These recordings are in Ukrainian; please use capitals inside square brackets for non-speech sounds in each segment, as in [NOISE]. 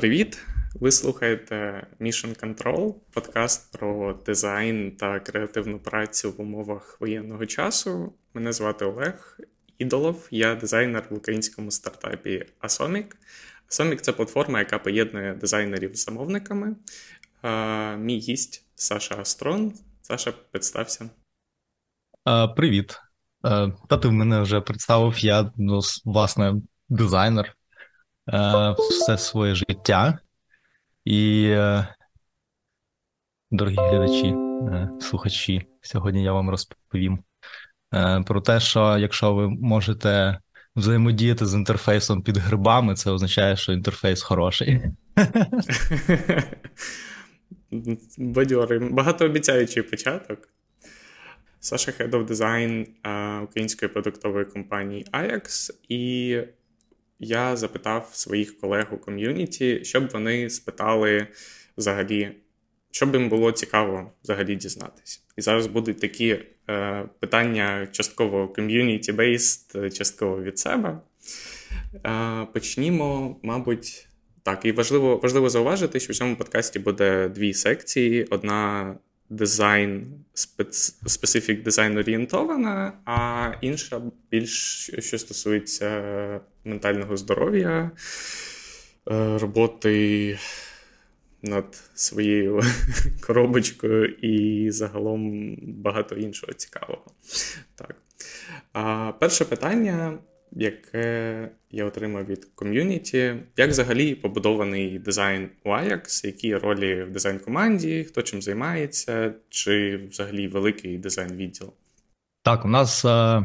Привіт! Ви слухаєте Mission Control, подкаст про дизайн та креативну працю в умовах воєнного часу. Мене звати Олег Ідолов, я дизайнер в українському стартапі Asonic. Asonic – це платформа, яка поєднує дизайнерів з замовниками. Мій гість Саша Астрон. Саша, представся. Привіт. Та ти мене вже представив. Я ну, власне дизайнер все своє життя. І, е, дорогі глядачі, е, слухачі, сьогодні я вам розповім е, про те, що якщо ви можете взаємодіяти з інтерфейсом під грибами, це означає, що інтерфейс хороший. [LAUGHS] Бадьорий, багатообіцяючий початок. Саша Head of Design української продуктової компанії Ajax, і я запитав своїх колег у ком'юніті, щоб вони спитали взагалі, що б їм було цікаво взагалі дізнатися. І зараз будуть такі е, питання частково ком'юніті-бейст, частково від себе. Е, Почнімо, мабуть, так, і важливо важливо зауважити, що в цьому подкасті буде дві секції: одна дизайн, специфік дизайн орієнтована, а інша більш що стосується ментального здоров'я, е, роботи над своєю [LAUGHS] коробочкою і загалом багато іншого цікавого. Так. А Перше питання яке я отримав від ком'юніті, як взагалі побудований дизайн у Ajax, які ролі в дизайн-команді, хто чим займається, чи взагалі великий дизайн-відділ? Так, у нас е,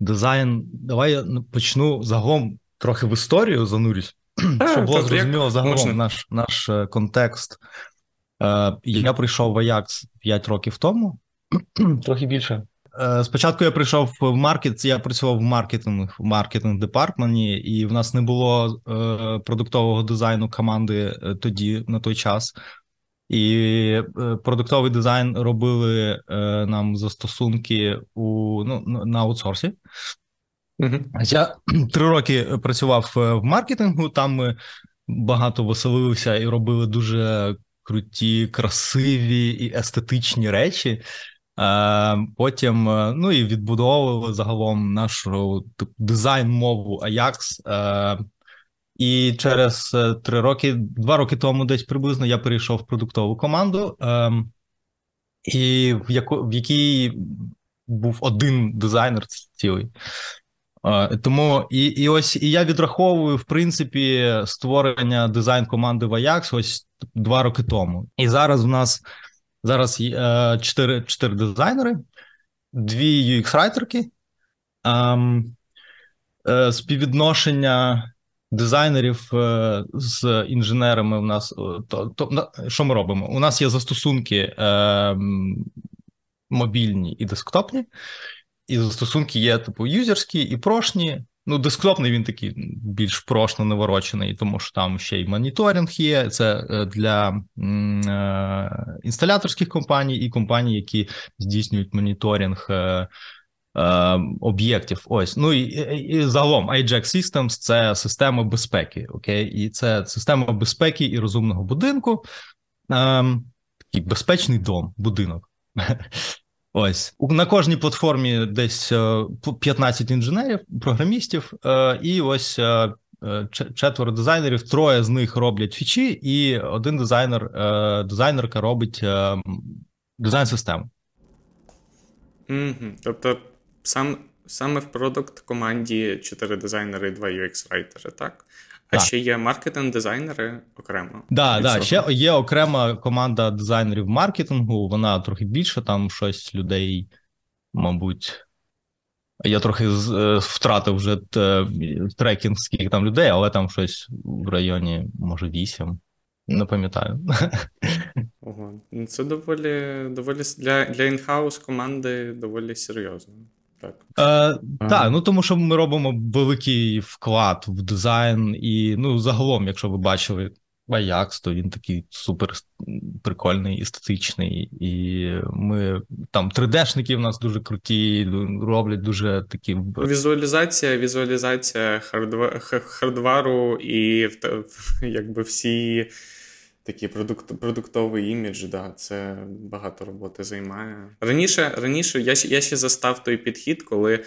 дизайн. Давай я почну загалом трохи в історію занурюсь, щоб було зрозуміло загалом можна? наш наш е, контекст. Е, Я прийшов в Ajax 5 років тому, [CLEARS THROAT] трохи більше. Е, спочатку я прийшов в маркет, я працював в маркетинг в маркетинг департменті, і в нас не було е, продуктового дизайну команди е, тоді на той час. І продуктовий дизайн робили нам застосунки у ну, на аутсорсі. Я [CLEARS THROAT] три роки працював в маркетингу, там ми багато веселилися і робили дуже круті, красиві і естетичні речі. Е, потім е, ну і відбудовували загалом нашу дизайн-мову Ajax. Е, і через три роки, два роки тому, десь приблизно, я перейшов в продуктову команду, і в яку в якій був один дизайнер цілий. Тому і і ось і я відраховую в принципі створення дизайн команди в Ajax ось два роки тому. І зараз в нас Зараз е, чотири чотири дизайнери, дві UX-райтерки, ем, е, співвідношення дизайнерів е, з інженерами. У нас то, то, що ми робимо? У нас є застосунки е, мобільні і десктопні, і застосунки є типу юзерські і прошні. Ну, десктопний він такий більш прошно наворочений, тому що там ще й моніторинг є. Це е, для е, інсталяторських компаній і компаній, які здійснюють моніторинг е, об'єктів. Ось ну і, і загалом iJack Systems – це система безпеки. Окей, і це система безпеки і розумного будинку. Е, такий безпечний дом, будинок. [LAUGHS] Ось на кожній платформі десь 15 е, інженерів, програмістів, е, і ось е, четверо дизайнерів. Троє з них роблять фічі, і один дизайнер, дизайнерка робить дизайн систему. Mm-hmm. Тобто, сам саме в продукт команді 4 дизайнери і 2 UX-райтери, так? А так. ще є маркетинг-дизайнери окремо. Да, да, ще є окрема команда дизайнерів маркетингу. Вона трохи більше, там щось людей, мабуть. Я трохи е, втратив вже трекінг, скільки там людей, але там щось в районі, може, вісім. Не пам'ятаю. [LAUGHS] Ого. Це доволі доволі для для інхаус команди доволі серйозно. Так, Е, так, ну тому що ми робимо великий вклад в дизайн, і ну загалом, якщо ви бачили Ajax, то він такий супер прикольний, естетичний. І ми там 3D-шники в нас дуже круті, роблять дуже такі. Візуалізація, візуалізація хардвару і якби всі такий продукт, продуктовий імідж, да, це багато роботи займає. Раніше раніше я я ще застав той підхід, коли.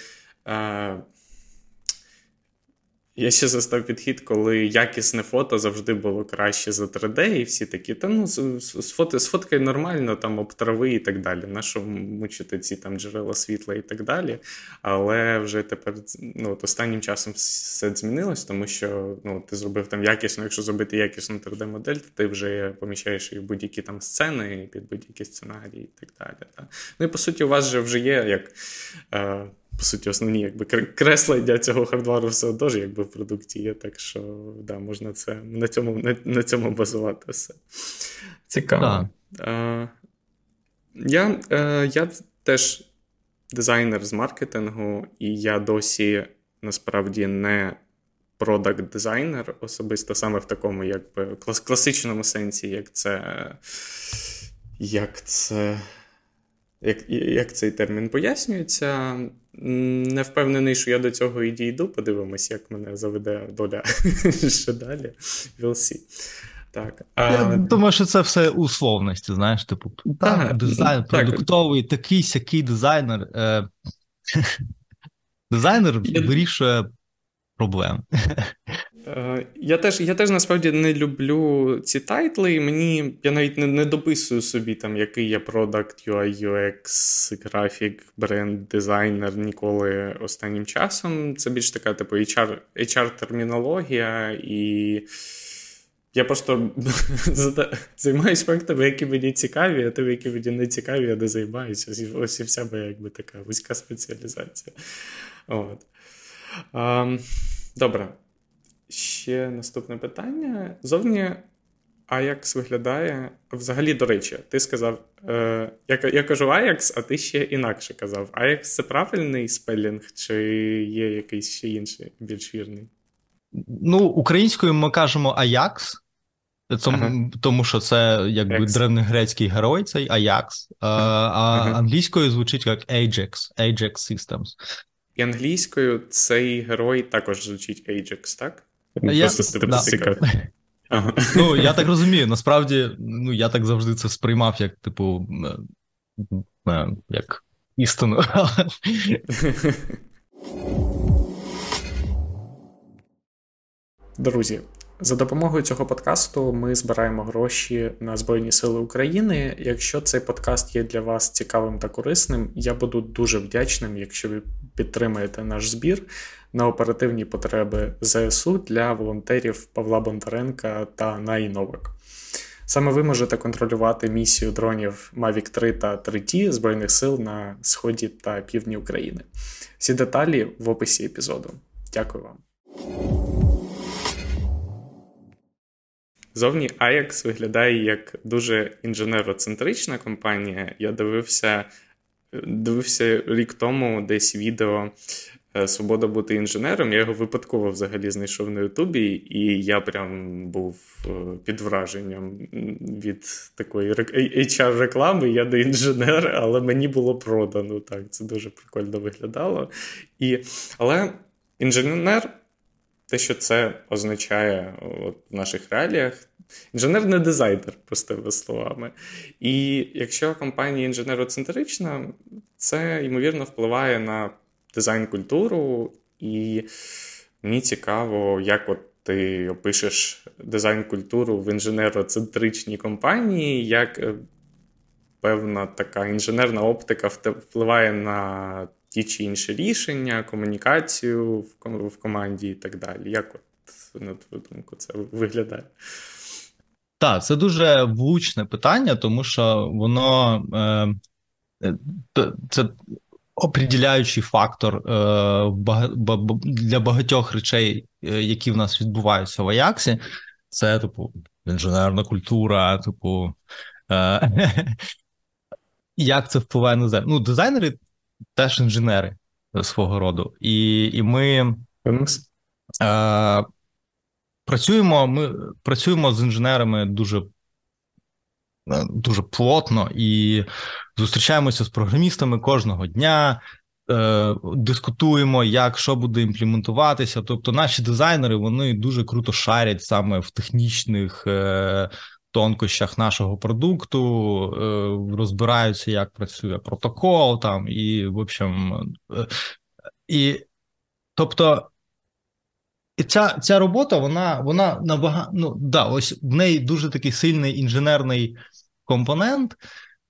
Е, я ще застав підхід, коли якісне фото завжди було краще за 3D, і всі такі, та ну сфоткай, сфоткай нормально, там обтрави і так далі. На що мучити ці там джерела світла і так далі. Але вже тепер ну, от останнім часом все змінилось, тому що ну, ти зробив там якісно, якщо зробити якісну 3D-модель, то ти вже поміщаєш її в будь-які там сцени, під будь-які сценарії і так далі. Та. Ну і по суті, у вас же вже є як. Е, по суті, основні якби креслення цього хардвару все одно ж якби в продукті є, так що да, можна це на цьому на, на цьому базувати все. Цікаво. Да. Я, е, Я теж дизайнер з маркетингу, і я досі насправді не продакт-дизайнер, особисто саме в такому, якби клас, класичному сенсі, як це. Як це. Як як цей термін пояснюється, не впевнений, що я до цього і дійду. Подивимось, як мене заведе доля [LAUGHS] ще далі. We'll see. Так. Я думаю, що це все условності, знаєш, типу, так, дизайн, продуктовий, такий сякий дизайнер. Е, [LAUGHS] Дизайнер вирішує проблем. [LAUGHS] Е, я теж я теж насправді не люблю ці тайтли. Мені я навіть не не дописую собі, там, який я продакт, UI, UX, графік, бренд, дизайнер ніколи останнім часом. Це більш така, типу, HR, HR-термінологія, і я просто [LAUGHS] займаюся проектами, які мені цікаві, а тими, які мені не цікаві, я не займаюся. Ось і вся моя якби така вузька спеціалізація. От. Um, добре. Ще наступне питання. Зовні Аякс виглядає. Взагалі, до речі, ти сказав. Е, Я я кажу Аякс, а ти ще інакше казав. Аякс це правильний spelling, чи є якийсь ще інший, більш вірний? Ну, українською ми кажемо Аякс, тому, ага. тому що це якби X. древньогрецький герой, цей Аякс, а, а англійською звучить як Ajax, Ajax Systems. І англійською цей герой також звучить Ajax, так? Я... Да. Ага. Ну, я так розумію. Насправді, ну я так завжди це сприймав, як, типу, як істину. Друзі, за допомогою цього подкасту ми збираємо гроші на Збройні Сили України. Якщо цей подкаст є для вас цікавим та корисним, я буду дуже вдячним, якщо ви підтримаєте наш збір на оперативні потреби ЗСУ для волонтерів Павла Бондаренка та Наї Новик. Саме ви можете контролювати місію дронів Mavic 3 та 3T Збройних сил на сході та півдні України. Всі деталі в описі епізоду. Дякую вам. Зовні Ajax виглядає як дуже інженероцентрична компанія. Я дивився дивився рік тому десь відео е, Свобода бути інженером. Я його випадково взагалі знайшов на Ютубі, і я прям був е, під враженням від такої HR-реклами. Я не інженер, але мені було продано. Так, це дуже прикольно виглядало. І, Але інженер те, що це означає от, в наших реаліях, інженер не дизайнер, простими словами. І якщо компанія інженероцентрична, це ймовірно впливає на дизайн-культуру, і мені цікаво, як от ти опишеш дизайн-культуру в інженероцентричній компанії, як е, певна така інженерна оптика впливає на ті чи інші рішення, комунікацію в команді і так далі. Як от, на твою думку, це виглядає? Так, це дуже влучне питання, тому що воно е, це оприділяючий фактор е, для багатьох речей, е, які в нас відбуваються в Аяксі. Це, типу, інженерна культура, типу, е, [LAUGHS] як це впливає на землю. Ну, дизайнери теж інженери свого роду. І і ми. Е, працюємо. Ми працюємо з інженерами дуже. Дуже плотно і зустрічаємося з програмістами кожного дня, е, дискутуємо, як що буде імплементуватися. Тобто, наші дизайнери вони дуже круто шарять саме в технічних е, тонкощах нашого продукту, е, розбираються, як працює протокол, там і в общем, е, і тобто. І ця ця робота, вона вона набагато ну да, ось в неї дуже такий сильний інженерний компонент,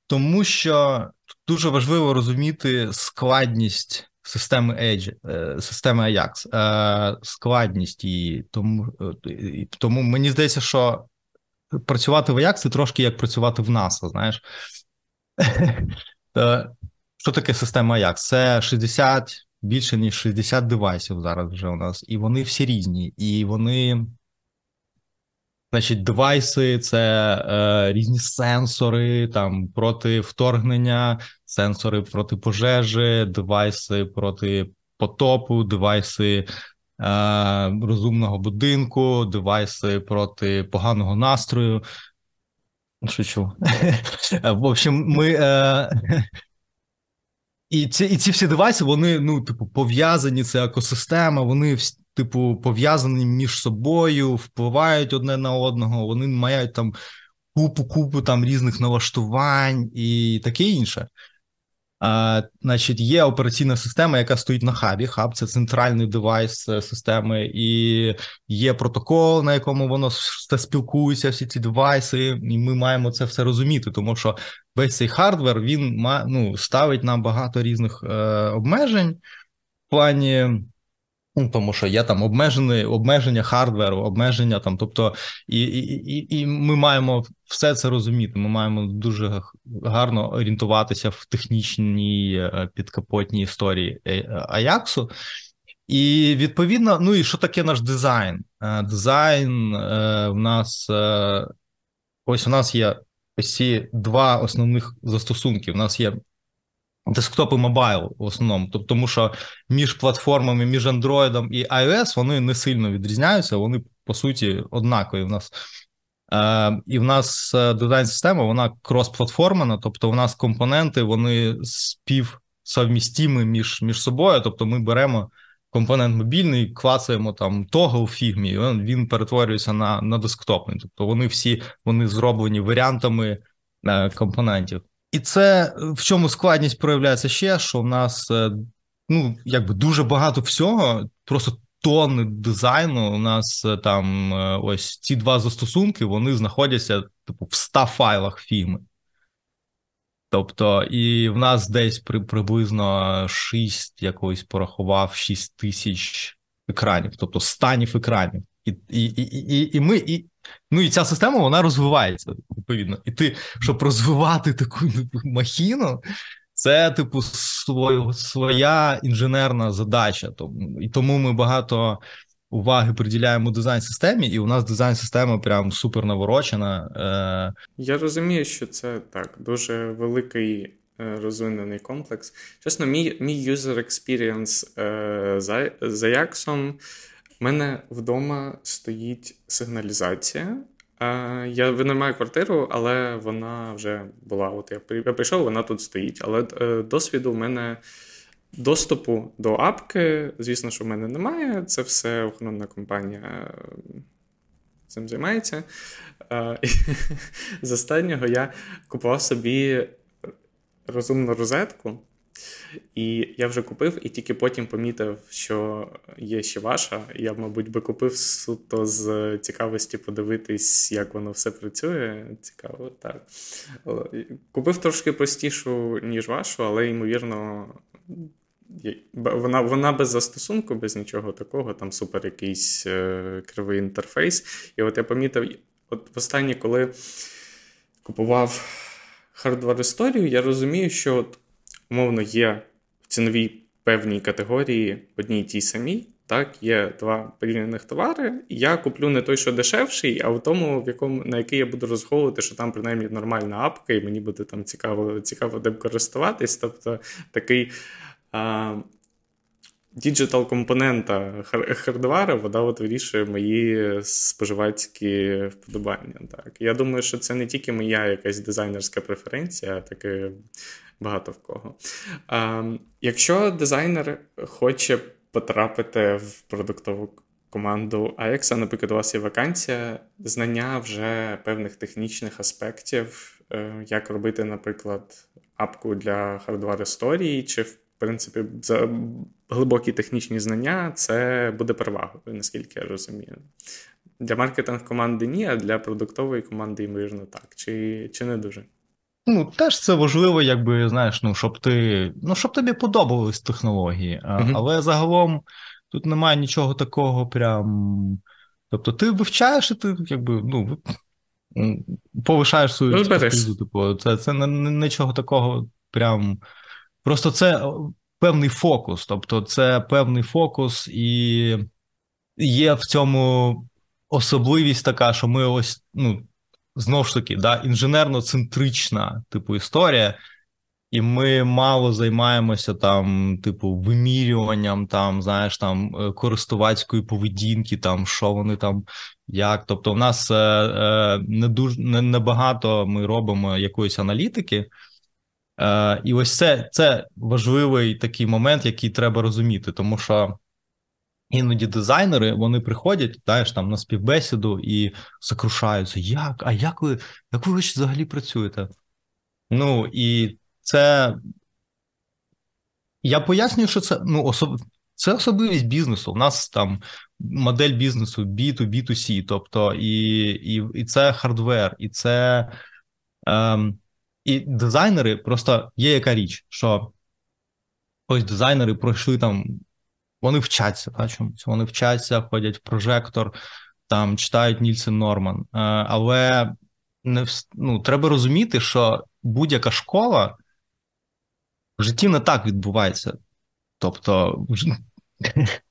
тому що дуже важливо розуміти складність системи Edge, е, системи Ajax, складність її. Тому, тому мені здається, що працювати в це трошки як працювати в NASA, знаєш. [LAUGHS] Що таке система Ajax? Це 60, більше ніж 60 девайсів зараз вже у нас, і вони всі різні, і вони. Значить, девайси це е, різні сенсори там проти вторгнення, сенсори проти пожежі, девайси проти потопу, девайси розумного будинку, девайси проти поганого настрою. Шучу. [LAUGHS] В общем, ми. Е, і ці і ці всі девайси, вони, ну, типу, пов'язані, це екосистема, вони, типу, пов'язані між собою, впливають одне на одного, вони мають там купу-купу там різних налаштувань і таке інше. Значить, є операційна система, яка стоїть на хабі. Хаб це центральний девайс е, системи, і є протокол, на якому воно спілкується, всі ці девайси, і ми маємо це все розуміти, тому що весь цей hardware він ну, ставить нам багато різних е, обмежень в плані. Ну, тому що є там обмежені обмеження hardware у, обмеження там, тобто, і і, і, ми маємо все це розуміти. Ми маємо дуже гарно орієнтуватися в технічній е, підкапотній історії е, Аяксу. І відповідно, ну і що таке наш дизайн? Е, дизайн в нас ось у нас є ось ці два основних застосунки. У нас є Десктоп і мобайл в основному, тобто, тому що між платформами, між Android і iOS вони не сильно відрізняються, вони по суті однакові в нас. Е, І в нас е, дизайн-система, вона крос-платформена, тобто в нас компоненти вони співсовмістимі між між собою. Тобто, ми беремо компонент мобільний, клацаємо там того у фігмі, він, він перетворюється на на десктопний. Тобто вони всі вони зроблені варіантами е, компонентів. І це в чому складність проявляється ще, що в нас е, ну якби дуже багато всього, просто тонни дизайну. У нас е, там е, ось ці два застосунки вони знаходяться типу в 100 файлах фігми. Тобто, і в нас десь при, приблизно 6, якось порахував 6 тисяч екранів, тобто станів екранів. І і, і, і, і ми, Ну і ця система вона розвивається відповідно. І ти, щоб розвивати таку махіну, це, типу, своє, своя інженерна задача. І тому ми багато уваги приділяємо дизайн-системі, і у нас дизайн-система прям супер наворочена. Е... Я розумію, що це так, дуже великий. Е, розвинений комплекс. Чесно, мій мій user experience е, за, за Яксом у мене вдома стоїть сигналізація. Я винаймаю квартиру, але вона вже була. От я прийшов, вона тут стоїть. Але е, досвіду в мене доступу до апки, звісно, що в мене немає. Це все охоронна компанія е, цим займається. [LAUGHS] З останнього я купував собі розумну розетку. І я вже купив, і тільки потім помітив, що є ще ваша. Я, мабуть, би купив суто з цікавості подивитись, як воно все працює. Цікаво, так. Купив трошки простішу, ніж вашу, але, ймовірно, вона вона без застосунку, без нічого такого, там супер якийсь е, кривий інтерфейс. І от я помітив, от останнє, коли купував хардвар історію, я розумію, що. от умовно, є в ціновій певній категорії одній тій самій. Так, є два порівняних товари, і я куплю не той, що дешевший, а в тому, в якому на який я буду розраховувати, що там принаймні нормальна апка, і мені буде там цікаво цікаво де користуватись. Тобто такий а, digital компонента hardware а, вона от вирішує мої споживацькі вподобання. Так. Я думаю, що це не тільки моя якась дизайнерська преференція, а таки багато в кого. А, Якщо дизайнер хоче потрапити в продуктову команду Ajax, наприклад, у вас є вакансія, знання вже певних технічних аспектів, е, як робити, наприклад, апку для хардвар історії, чи в принципі глибокі технічні знання це буде перевагою, наскільки я розумію. Для маркетинг команди ні, а для продуктової команди, ймовірно, так. Чи чи не дуже? Ну, теж це важливо, якби знаєш, ну, щоб ти ну, щоб тобі подобались технології. Mm-hmm. Але загалом тут немає нічого такого, прям. Тобто, ти вивчаєш, і ти якби ну, повишаєш свою експертизу. Типу, це це не, нічого такого, прям. Просто це певний фокус. Тобто, це певний фокус, і є в цьому особливість така, що ми ось, ну, знову ж таки, да, інженерно-центрична типу історія. І ми мало займаємося там, типу, вимірюванням, там, знаєш, там е, користувацької поведінки, там що вони там, як. Тобто, в нас е, е, не дуже не, не багато ми робимо якоїсь аналітики, Е, І ось це це важливий такий момент, який треба розуміти, тому що іноді дизайнери вони приходять знаєш, там на співбесіду і сокрушаються, як, а як ви як ви взагалі працюєте? Ну і це я пояснюю, що це ну, особ... це особливість бізнесу. У нас там модель бізнесу B2, B2C, тобто і і, і це хардвер, і це. Ем, і дизайнери просто є яка річ, що ось дизайнери пройшли там, вони вчаться та, чомусь, вони вчаться, ходять в прожектор, там читають Нільсен Норман. Е, але не ну, треба розуміти, що будь-яка школа в житті не так відбувається. Тобто,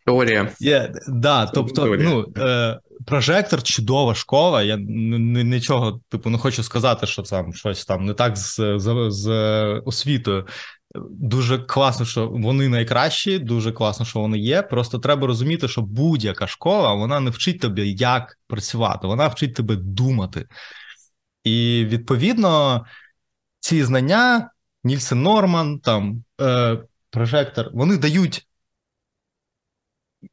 Теорія. Yeah, да, тобто, ну, е, прожектор чудова школа. Я нічого, типу, не хочу сказати, що там щось там не так з, з, з освітою. Дуже класно, що вони найкращі, дуже класно, що вони є. Просто треба розуміти, що будь-яка школа вона не вчить тебе, як працювати, вона вчить тебе думати. І відповідно ці знання, Нільсен Норман, там е, прожектор, вони дають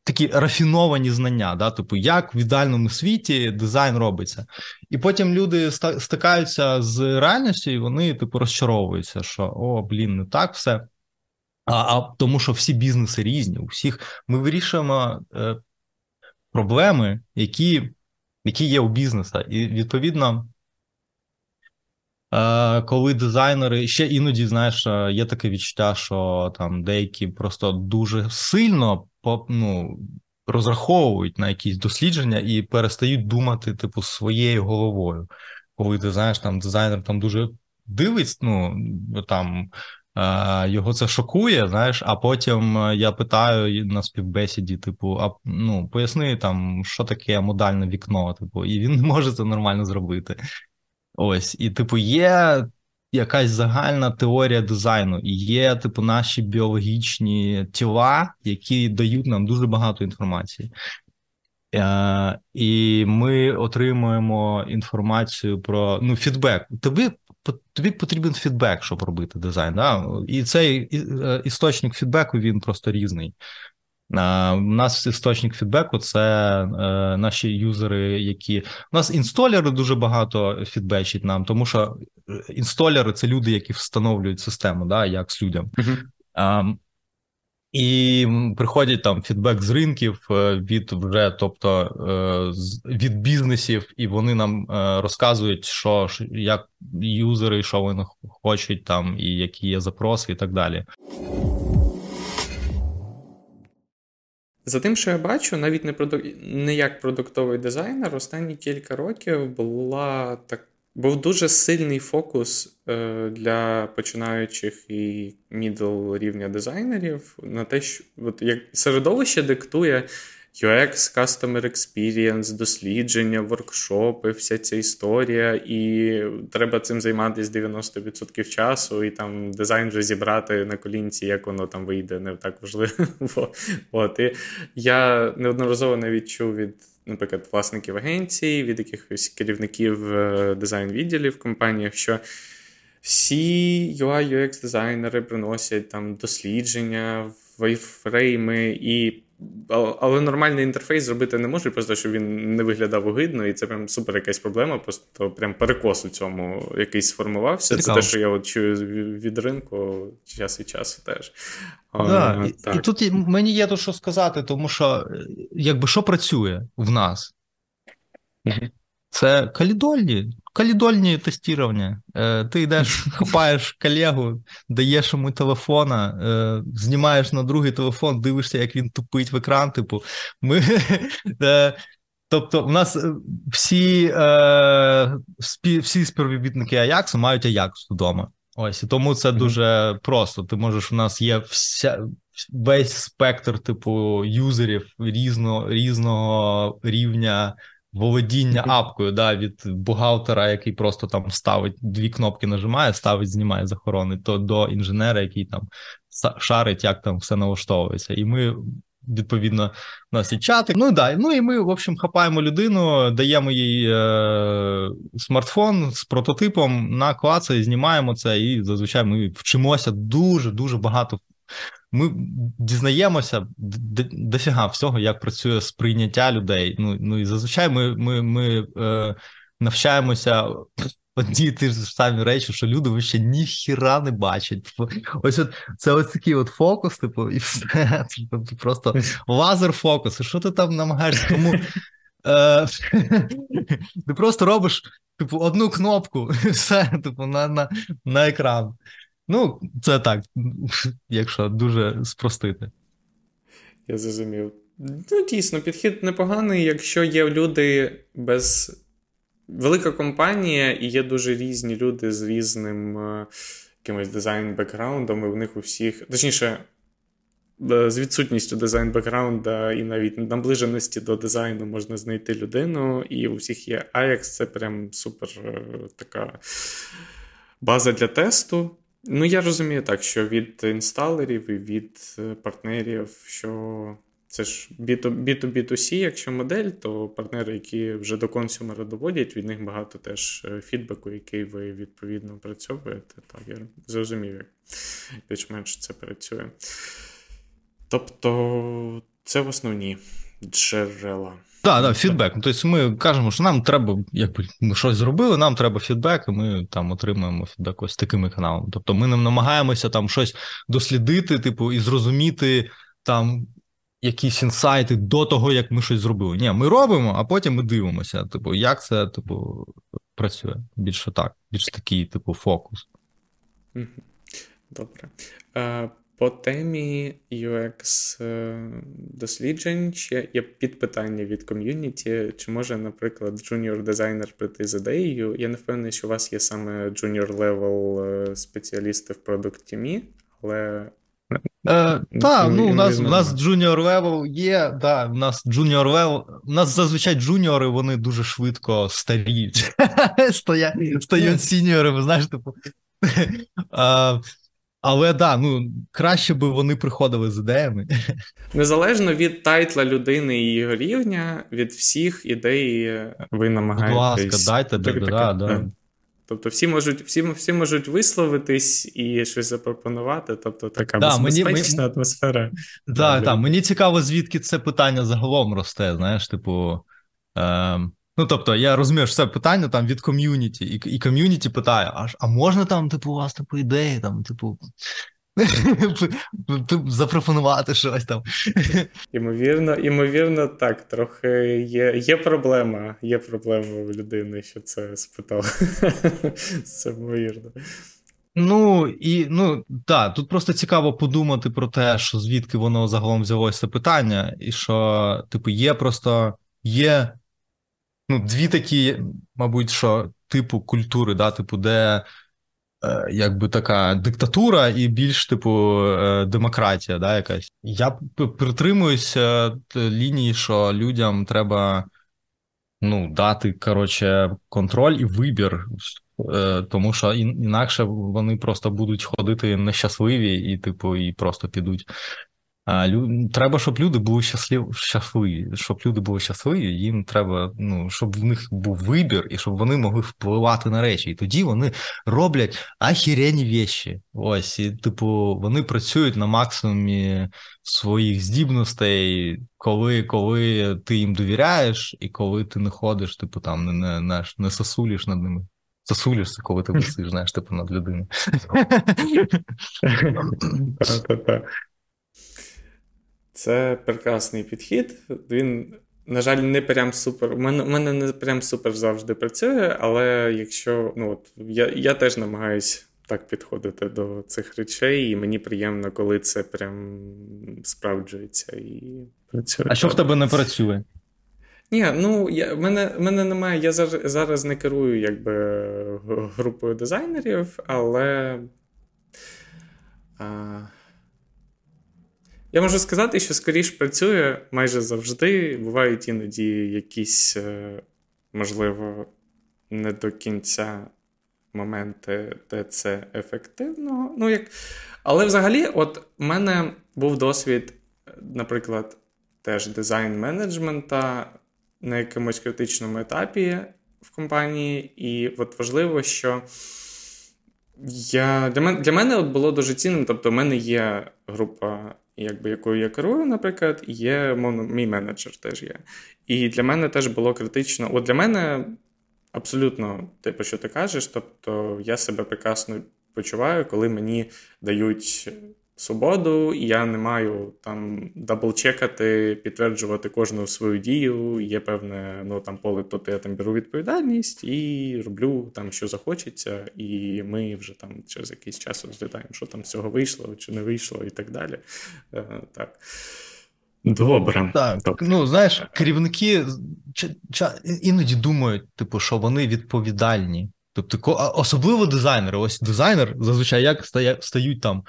такі рафіновані знання, да, типу, як в ідеальному світі дизайн робиться. І потім люди стикаються з реальністю, і вони, типу, розчаровуються, що о, блін, не так все. А а тому, що всі бізнеси різні, у всіх ми вирішуємо е, проблеми, які які є у бізнеса. І відповідно, коли дизайнери ще іноді, знаєш, е, є таке відчуття, що там деякі просто дуже сильно ну, розраховують на якісь дослідження і перестають думати, типу, своєю головою. Коли ти знаєш, там дизайнер там дуже дивиться, ну там. Його це шокує, знаєш, а потім я питаю на співбесіді, типу, а ну поясни там, що таке модальне вікно, типу, і він [LAUGHS] не може це нормально зробити. Ось, і, типу, є якась загальна теорія дизайну, і є, типу, наші біологічні тіла, які дають нам дуже багато інформації. Е, І ми отримуємо інформацію про ну, фідбек. Тобі тобі потрібен фідбек, щоб робити дизайн. Да? І цей е, істочник фідбеку він просто різний. У нас істочник фідбеку це е, наші юзери, які у нас інстолери дуже багато фідбечать нам, тому що е, інстолери це люди, які встановлюють систему, да, як з людям. Uh-huh. А, і приходять там фідбек з ринків е, від вже, тобто від бізнесів, і вони нам розказують, що як юзери, що вони хочуть там, і які є запроси, і так далі. За тим, що я бачу, навіть не продук... не як продуктовий дизайнер, останні кілька років була так. Був дуже сильний фокус е, для починаючих і мідл рівня дизайнерів на те, що от, як середовище диктує, UX, Customer Experience, дослідження, воркшопи, вся ця історія, і треба цим займатися 90% часу, і там дизайн вже зібрати на колінці, як воно там вийде, не так важливо. [LAUGHS] От. І Я неодноразово навіть чув від. Наприклад, власників агенцій, від якихось керівників е, дизайн-відділів в компаніях, що всі UI, UX дизайнери приносять там дослідження, вайфрейми і. Але нормальний інтерфейс зробити не можу, просто щоб він не виглядав огидно, і це прям супер якась проблема. Просто прям перекос у цьому якийсь сформувався. Це те, що я от чую від ринку час і часу теж. Да, а, і, так. і тут мені є то, що сказати, тому що якби що працює в нас? Це калідольні Калідольні тестування. Е, Ти йдеш, [LAUGHS] хапаєш колегу, даєш йому телефона, е, знімаєш на другий телефон, дивишся, як він тупить в екран. Типу, ми. [LAUGHS] Е, Тобто, у нас е, всі е, всі співробітники Аяксу мають Аякс вдома. Ось і тому це дуже просто. Ти можеш, у нас є вся весь спектр, типу, юзерів різного різного рівня володіння апкою да, від бухгалтера, який просто там ставить дві кнопки, нажимає, ставить, знімає захорони, то до інженера, який там шарить, як там все налаштовується. І ми. Відповідно, у нас і чати. Ну да, ну і ми, в общем, хапаємо людину, даємо їй е, смартфон з прототипом на клацай, знімаємо це, і зазвичай ми вчимося дуже дуже багато ми дізнаємося дофіга всього, як працює сприйняття людей. Ну ну і зазвичай ми ми, ми е, навчаємося одні ті ж самі речі, що люди ще ніхіра не бачать. Ось от це ось такий от фокус, типу, і все. [LAUGHS] Тобто просто лазер фокус. Що ти там намагаєшся? Тому е, [LAUGHS] ти просто робиш типу одну кнопку, [LAUGHS] і все, типу, на, на, на екран. Ну, це так, якщо дуже спростити. Я зрозумів. Ну, дійсно, підхід непоганий, якщо є люди без. Велика компанія, і є дуже різні люди з різним е, якимось дизайн-бекграундом, і в них у всіх. Точніше, е, з відсутністю дизайн-бекграунда і навіть наближеності до дизайну можна знайти людину, і у всіх є Ajax, це прям супер е, така база для тесту. Ну, я розумію так, що від інсталерів і від е, партнерів, що це ж B2B2C, якщо модель, то партнери, які вже до консюмера доводять, від них багато теж е, фідбеку, який ви відповідно працьовуєте. Так, я зрозумів, як більш-менш це працює. Тобто, це в основні джерела. Так, да, фідбек. Тобто ми кажемо, що нам треба, якби ми щось зробили, нам треба фідбек, і ми там отримуємо фідбек ось такими каналами. Тобто ми не намагаємося там щось дослідити, типу, і зрозуміти там якісь інсайти до того, як ми щось зробили. Ні, ми робимо, а потім ми дивимося, типу, як це типу, працює. Більше так, більш такий, типу, фокус. Добре. По темі UX е, досліджень ще є підпитання від ком'юніті, чи може, наприклад, junior дизайнер прийти з ідеєю. Я не впевнений, що у вас є саме junior level е, спеціалісти в product team і, але. Е, Так, ну у нас у нас junior level є, да, у нас junior level, у нас зазвичай junior и вони дуже швидко старіють. [LAUGHS] Стоять стають senior ами, знаєш, типу. [LAUGHS] Але да, ну краще би вони приходили з ідеями. Незалежно від title а людини і його рівня, від всіх ідей ви намагаєтесь. Будь ласка, дайте, так, да, да, да. Тобто всі можуть всі, всі можуть висловитись і щось запропонувати. Тобто така да, безпечна мені, атмосфера. Да, да, Мені цікаво, звідки це питання загалом росте. Знаєш, типу. Е, Ну, тобто, я розумію, що це питання там від ком'юніті, і і ком'юніті питає: а а можна там, типу, у вас типу ідеї, там, типу, [LAUGHS] запропонувати щось там. [LAUGHS] Ймовірно, ймовірно, так. Трохи є є проблема, є проблема у людини, що це спитав. [LAUGHS] Це ймовірно. Ну і ну так, тут просто цікаво подумати про те, що звідки воно загалом взялося питання, і що, типу, є просто є ну, дві такі, мабуть, що типу культури, да, типу, де Е, якби така диктатура і більш типу е, демократія, да, якась. Я притримуюся лінії, що людям треба ну, дати коротше, контроль і вибір, е, тому що інакше вони просто будуть ходити нещасливі і, типу, і просто підуть Треба, щоб люди були щасливі, щасливі. Щоб люди були щасливі, їм треба, ну, щоб в них був вибір і щоб вони могли впливати на речі. І тоді вони роблять ахірені вещі. Ось, і, типу, вони працюють на максимумі своїх здібностей, коли коли ти їм довіряєш, і коли ти не ходиш, типу там не не, не сосуліш над ними. Сосулішся, коли ти [LAUGHS] висиш, знаєш, типу над людиною. Це прекрасний підхід. Він, на жаль, не прям супер. У мене у мене не прям супер завжди працює, але якщо ну от я я теж намагаюсь так підходити до цих речей, і мені приємно, коли це прям справджується і працює. А що в тебе не працює? Ні, ну я мене мене немає. Я зараз зараз не керую якби групою дизайнерів, але. А... Я можу сказати, що скоріш працює майже завжди. Бувають іноді якісь, е, можливо, не до кінця моменти, де це ефективно. Ну, як... Але взагалі, от у мене був досвід, наприклад, теж дизайн менеджмента на якомусь критичному етапі в компанії, і от важливо, що. Я, Для мене для мене було дуже цінним. Тобто, в мене є група якби якою я керую, наприклад, є мовно, мій менеджер теж є. І для мене теж було критично. От для мене абсолютно, типу, що ти кажеш, тобто я себе прекрасно почуваю, коли мені дають свободу, і я не маю там даблчекати, підтверджувати кожну свою дію. Є певне ну, там поле, тобто я там беру відповідальність і роблю там, що захочеться, і ми вже там через якийсь час розглядаємо, що там з цього вийшло, чи не вийшло, і так далі. Е, так. Добре. Так, Добре. ну знаєш, керівники іноді думають, типу, що вони відповідальні. Тобто, особливо дизайнери. Ось дизайнер зазвичай як стають там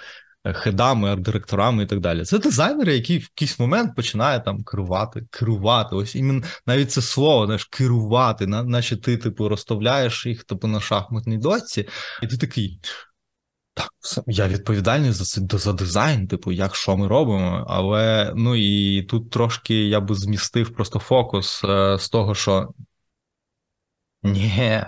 хедами, арт-директорами і так далі. Це дизайнери, які в якийсь момент починають там керувати, керувати. Ось іменно навіть це слово, знаєш, керувати, наче ти, типу, розставляєш їх типу, на шахматній досці, і ти такий. Так, я відповідальний за за дизайн, типу, як що ми робимо. Але ну і тут трошки я би змістив просто фокус е, з того, що ні,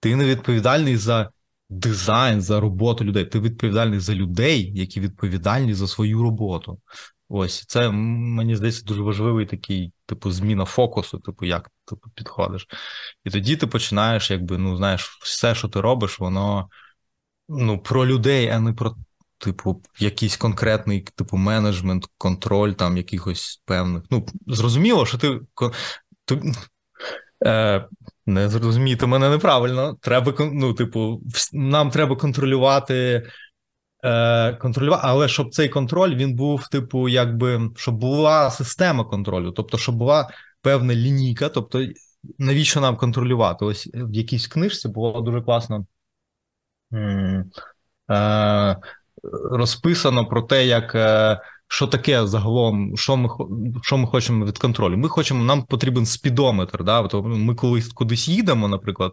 ти не відповідальний за дизайн, за роботу людей. Ти відповідальний за людей, які відповідальні за свою роботу. Ось це мені здається дуже важливий такий, типу, зміна фокусу, типу, як типу, підходиш. І тоді ти починаєш, якби, ну, знаєш, все, що ти робиш, воно ну, про людей, а не про, типу, якийсь конкретний, типу, менеджмент, контроль там якихось певних. Ну, зрозуміло, що ти. е, не зрозуміти мене неправильно. Треба ну, типу, нам треба контролювати, е, контролювати, але щоб цей контроль він був, типу, якби щоб була система контролю, тобто, щоб була певна лінійка. Тобто, навіщо нам контролювати? Ось в якійсь книжці було дуже класно. Е, розписано про те, як е, що таке загалом, що ми що ми хочемо від контролю? Ми хочемо, нам потрібен спідометр. Да? Тобто ми колись кудись їдемо, наприклад,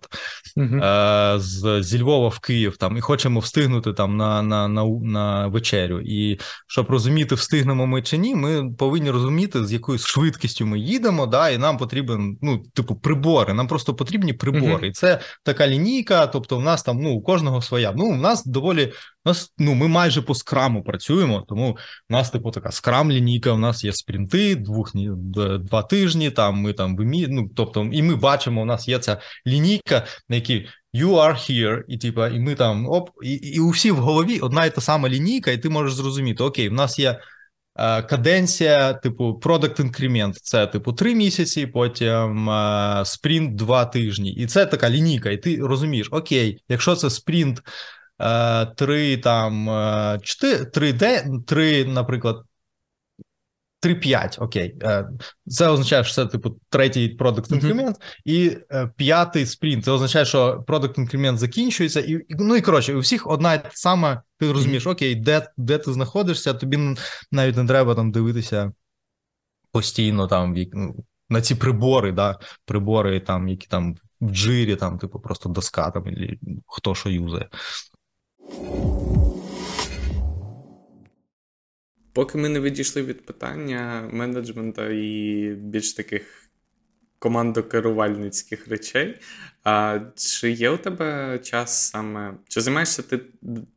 uh-huh. з, зі Львова в Київ там і хочемо встигнути там на на, на, на вечерю. І щоб розуміти, встигнемо ми чи ні, ми повинні розуміти, з якою швидкістю ми їдемо, да, і нам потрібен, ну, типу, прибори. Нам просто потрібні прибори. Uh-huh. І це така лінійка, тобто, в нас там ну, у кожного своя. Ну, у нас доволі нас ну ми майже по скраму працюємо, тому в нас типу така скрам лінійка. У нас є спринти, двох два тижні. Там ми там вимі... ну, тобто, і ми бачимо, у нас є ця лінійка, на якій you are here, і типу, і ми там оп, і, і у всіх в голові одна і та сама лінійка, і ти можеш зрозуміти, окей, в нас є. Е, каденція, типу, продакт інкремент це типу три місяці, потім е, спринт два тижні, і це така лінійка. І ти розумієш, окей, якщо це спринт Е, три там е, чотири, три, де, три, наприклад, 3-5, окей. Е, це означає, що це типу третій продукт інкремент, mm-hmm. і е, п'ятий спринт. Це означає, що продукт інкремент закінчується, і ну і коротше, у всіх одна і та сама. Ти розумієш, окей, де де ти знаходишся, тобі навіть не треба там дивитися постійно там ну, на ці прибори, да, прибори, там, які там в джирі, там, типу, просто доска там, і хто що юзає. Поки ми не відійшли від питання менеджмента і більш таких командокерувальницьких речей, а чи є у тебе час саме, чи займаєшся ти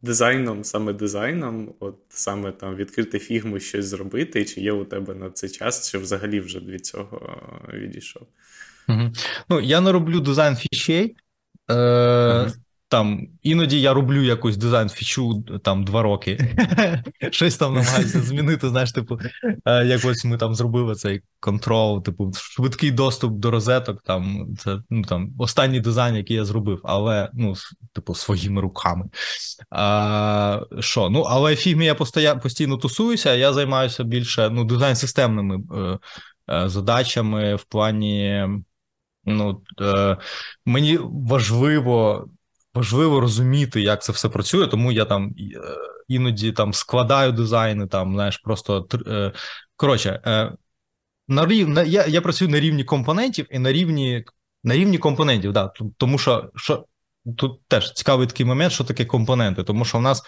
дизайном, саме дизайном, от саме там відкрити фігму, щось зробити, чи є у тебе на це час, чи взагалі вже від цього відійшов? Угу. Ну, я не роблю дизайн фічей. Е, угу. Там іноді я роблю якусь дизайн фічу там два роки. [LAUGHS] Щось там намагаюся змінити. Знаєш, типу, е, якось ми там зробили цей контрол, типу, швидкий доступ до розеток. Там це ну там останній дизайн, який я зробив, але ну, типу, своїми руками. А, Що? Ну, але фігмі я постійно, постійно тусуюся, я займаюся більше ну, дизайн системними е, е, задачами в плані. Ну, е, Мені важливо важливо розуміти, як це все працює, тому я там е, іноді там складаю дизайни, там знаєш, просто е, коротше, е, на рів... я я працюю на рівні компонентів і на рівні на рівні компонентів, да, тому що що тут теж цікавий такий момент, що таке компоненти, тому що в нас.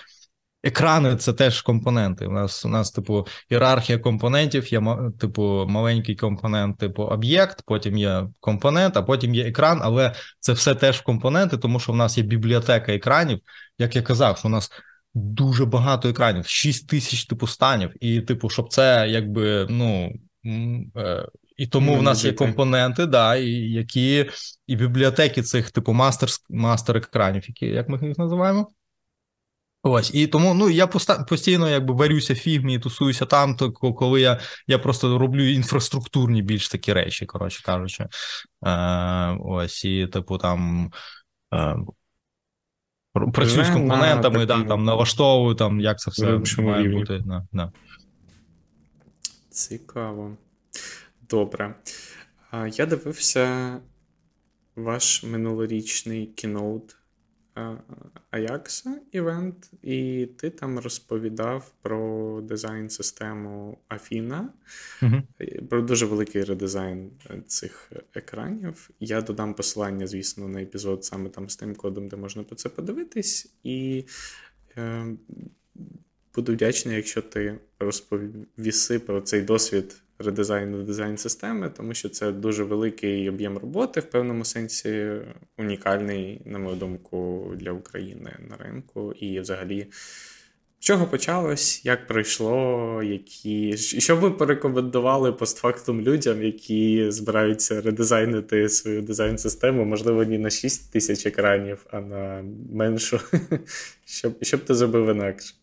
Екрани це теж компоненти. У нас у нас, типу, ієрархія компонентів, є типу, маленький компонент, типу об'єкт, потім є компонент, а потім є екран, але це все теж компоненти, тому що в нас є бібліотека екранів. Як я казав, що у нас дуже багато екранів, 6 тисяч типу станів, і, типу, щоб це якби ну. Е, і тому в нас є компоненти, да, і які і бібліотеки цих, типу, мастер мастер екранів, які як ми їх називаємо. Ось, і тому ну я постійно якби варюся в фігмі, тусуюся там, то коли я я просто роблю інфраструктурні більш такі речі, коротше кажучи. Е, Ось, і типу там. Е, Працюю з компонентами, да, там налаштовую, там, як це все має рівні. бути. Да, да. Цікаво. Добре. Я дивився ваш минулорічний кіноут Ajax івент, і ти там розповідав про дизайн-систему Афіна, uh про дуже великий редизайн цих екранів. Я додам посилання, звісно, на епізод саме там з тим кодом, де можна про це подивитись. І е, буду вдячний, якщо ти розповіси про цей досвід редизайну дизайн системи, тому що це дуже великий об'єм роботи, в певному сенсі унікальний, на мою думку, для України на ринку. І взагалі. Чого почалось, як пройшло, які що ви порекомендували постфактум людям, які збираються редизайнити свою дизайн-систему, можливо, не на 6 тисяч екранів, а на меншу. Що, що б ти зробив інакше?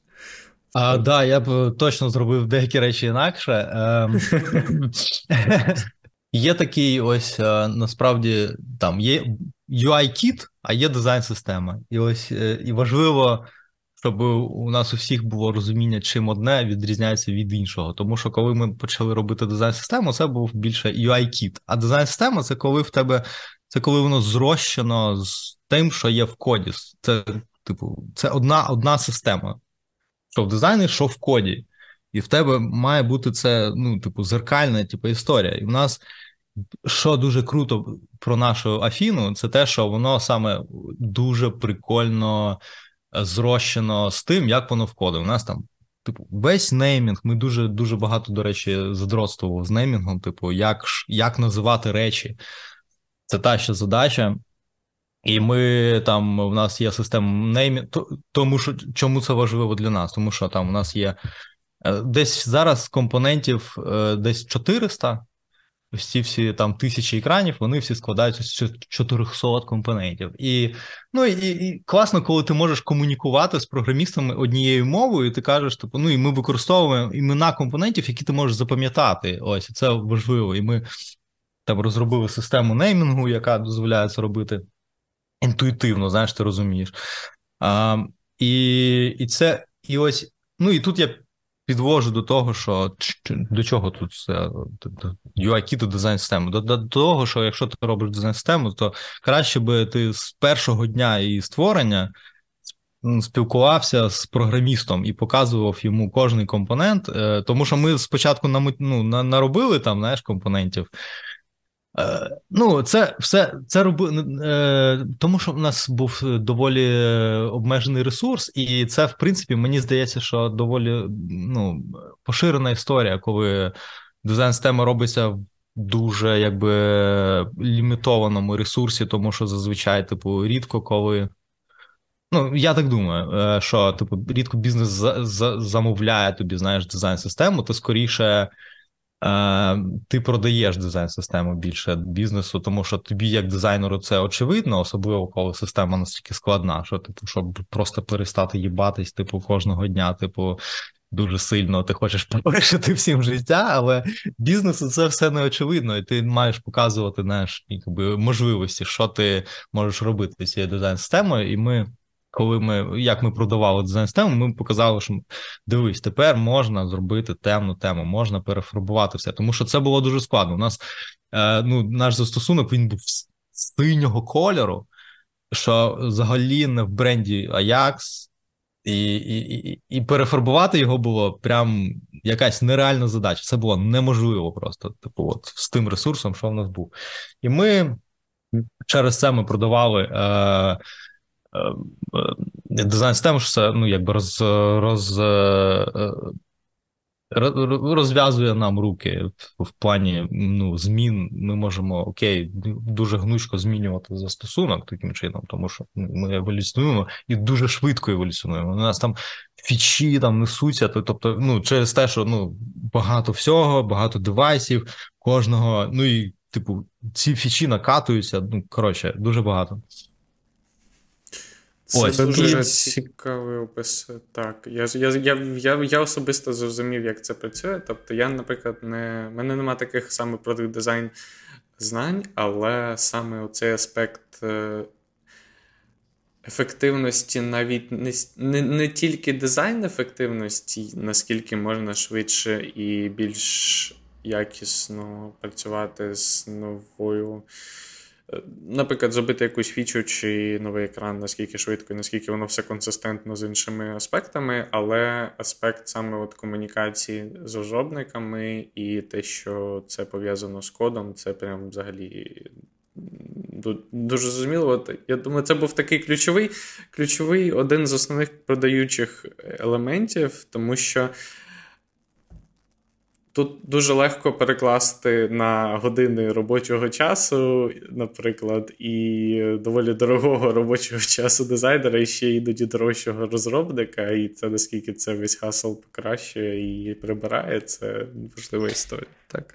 Так, да, я б точно зробив деякі речі інакше. Ем, [LAUGHS] є такий ось е, насправді там є UI-кіт, а є дизайн-система. І ось е, і важливо, щоб у нас у всіх було розуміння, чим одне відрізняється від іншого. Тому що коли ми почали робити дизайн-систему, це був більше UI-кіт. А дизайн-система це коли в тебе це коли воно зрощено з тим, що є в коді. Це, типу, це одна, одна система що в дизайні, що в коді. І в тебе має бути це, ну, типу, зеркальна типу, історія. І в нас, що дуже круто про нашу Афіну, це те, що воно саме дуже прикольно зрощено з тим, як воно в коді. У нас там, типу, весь неймінг, ми дуже дуже багато, до речі, задротствували з неймінгом, типу, як як називати речі. Це та ще задача. І ми там в нас є система неймі, тому що чому це важливо для нас? Тому що там у нас є е, десь зараз компонентів е, десь 400, ось ці всі там тисячі екранів, вони всі складаються з 400 компонентів. І ну і, і класно, коли ти можеш комунікувати з програмістами однією мовою, і ти кажеш, типу, ну і ми використовуємо імена компонентів, які ти можеш запам'ятати. Ось це важливо. І ми там розробили систему неймінгу, яка дозволяє це робити інтуїтивно, знаєш, ти розумієш. А, І і це, і ось, ну і тут я підвожу до того, що до чого тут це UI-кіт дизайн систему? До, до того, що якщо ти робиш дизайн систему, то краще би ти з першого дня її створення спілкувався з програмістом і показував йому кожний компонент, е, тому що ми спочатку ну, наробили там знаєш, компонентів. Е, ну, це все це роби, е, тому що в нас був доволі обмежений ресурс, і це, в принципі, мені здається, що доволі ну, поширена історія, коли дизайн система робиться в дуже якби лімітованому ресурсі, тому що зазвичай, типу, рідко коли. Ну, я так думаю, е, що типу, рідко бізнес замовляє тобі, знаєш, дизайн-систему, то скоріше е, ти продаєш дизайн-систему більше бізнесу, тому що тобі, як дизайнеру, це очевидно, особливо коли система настільки складна, що типу, щоб просто перестати їбатись, типу, кожного дня, типу. Дуже сильно ти хочеш [LAUGHS] полегшити всім життя, але бізнесу це все не очевидно, і ти маєш показувати знаєш, якби, можливості, що ти можеш робити з цією дизайн-системою. І ми коли ми як ми продавали дизайн систему, ми показали, що дивись, тепер можна зробити темну тему, можна перефарбувати все, тому що це було дуже складно. У нас е, ну, наш застосунок він був синього кольору, що взагалі не в бренді Ajax, і і, і, перефарбувати його було прям якась нереальна задача. Це було неможливо просто, типу, от з тим ресурсом, що в нас був. І ми через це ми продавали. Е, дизайн системи, що це ну, якби роз, роз, е, розв'язує нам руки в плані ну, змін. Ми можемо окей, дуже гнучко змінювати застосунок таким чином, тому що ми еволюціонуємо і дуже швидко еволюціонуємо. У нас там фічі там несуться, тобто, ну, через те, що ну, багато всього, багато девайсів, кожного, ну і типу, ці фічі накатуються. Ну коротше, дуже багато. Це Ось, дуже і... цікавий опис. Так, я я, я, я, я особисто зрозумів, як це працює. Тобто, я, наприклад, не. в мене немає таких саме продукт дизайн знань, але саме оцей аспект е, ефективності, навіть не, не, не тільки дизайн ефективності, наскільки можна швидше і більш якісно працювати з новою. Наприклад, зробити якусь фічу чи новий екран, наскільки швидко, і наскільки воно все консистентно з іншими аспектами, але аспект саме от комунікації з розробниками і те, що це пов'язано з кодом, це прям взагалі дуже зрозуміло. Я думаю, це був такий ключовий, ключовий один з основних продаючих елементів, тому що. Тут дуже легко перекласти на години робочого часу, наприклад, і доволі дорогого робочого [LAUGHS] часу дизайнера, і ще іноді дорожчого розробника. І це наскільки це весь hassle покращує і прибирає, це важлива історія. Так.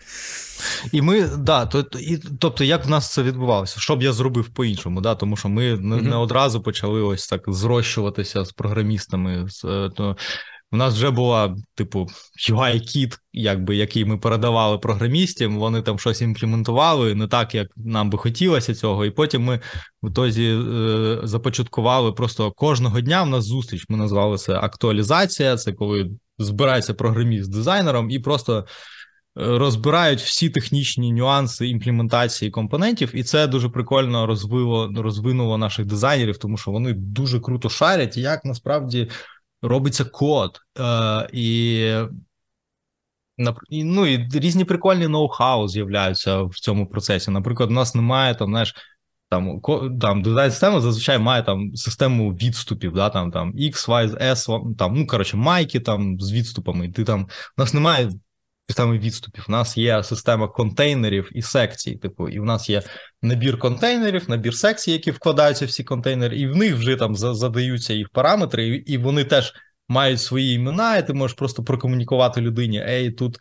І ми, да, то, і, тобто, як в нас це відбувалося? Що б я зробив по-іншому? Да? Тому що ми не, mm-hmm. не одразу почали ось так зрощуватися з програмістами. З, е, то, у нас вже була, типу, UI-кіт, якби, який ми передавали програмістам, вони там щось імплементували, не так, як нам би хотілося цього. І потім ми в тозі е, започаткували просто кожного дня в нас зустріч. Ми назвали це актуалізація. Це коли збирається програміст з дизайнером і просто. Е, розбирають всі технічні нюанси імплементації компонентів, і це дуже прикольно розвило розвинуло наших дизайнерів, тому що вони дуже круто шарять, як насправді робиться код, е, і ну, і різні прикольні ноу-хау з'являються в цьому процесі. Наприклад, у нас немає там, знаєш, там там дизайн система зазвичай має там систему відступів, да, там там X, Y, S, там, ну коротше, майки там з відступами. Ти там у нас немає системи відступів. У нас є система контейнерів і секцій. Типу, і в нас є набір контейнерів, набір секцій, які вкладаються в ці контейнери, і в них вже там задаються їх параметри, і вони теж мають свої імена, і ти можеш просто прокомунікувати людині. Ей, тут.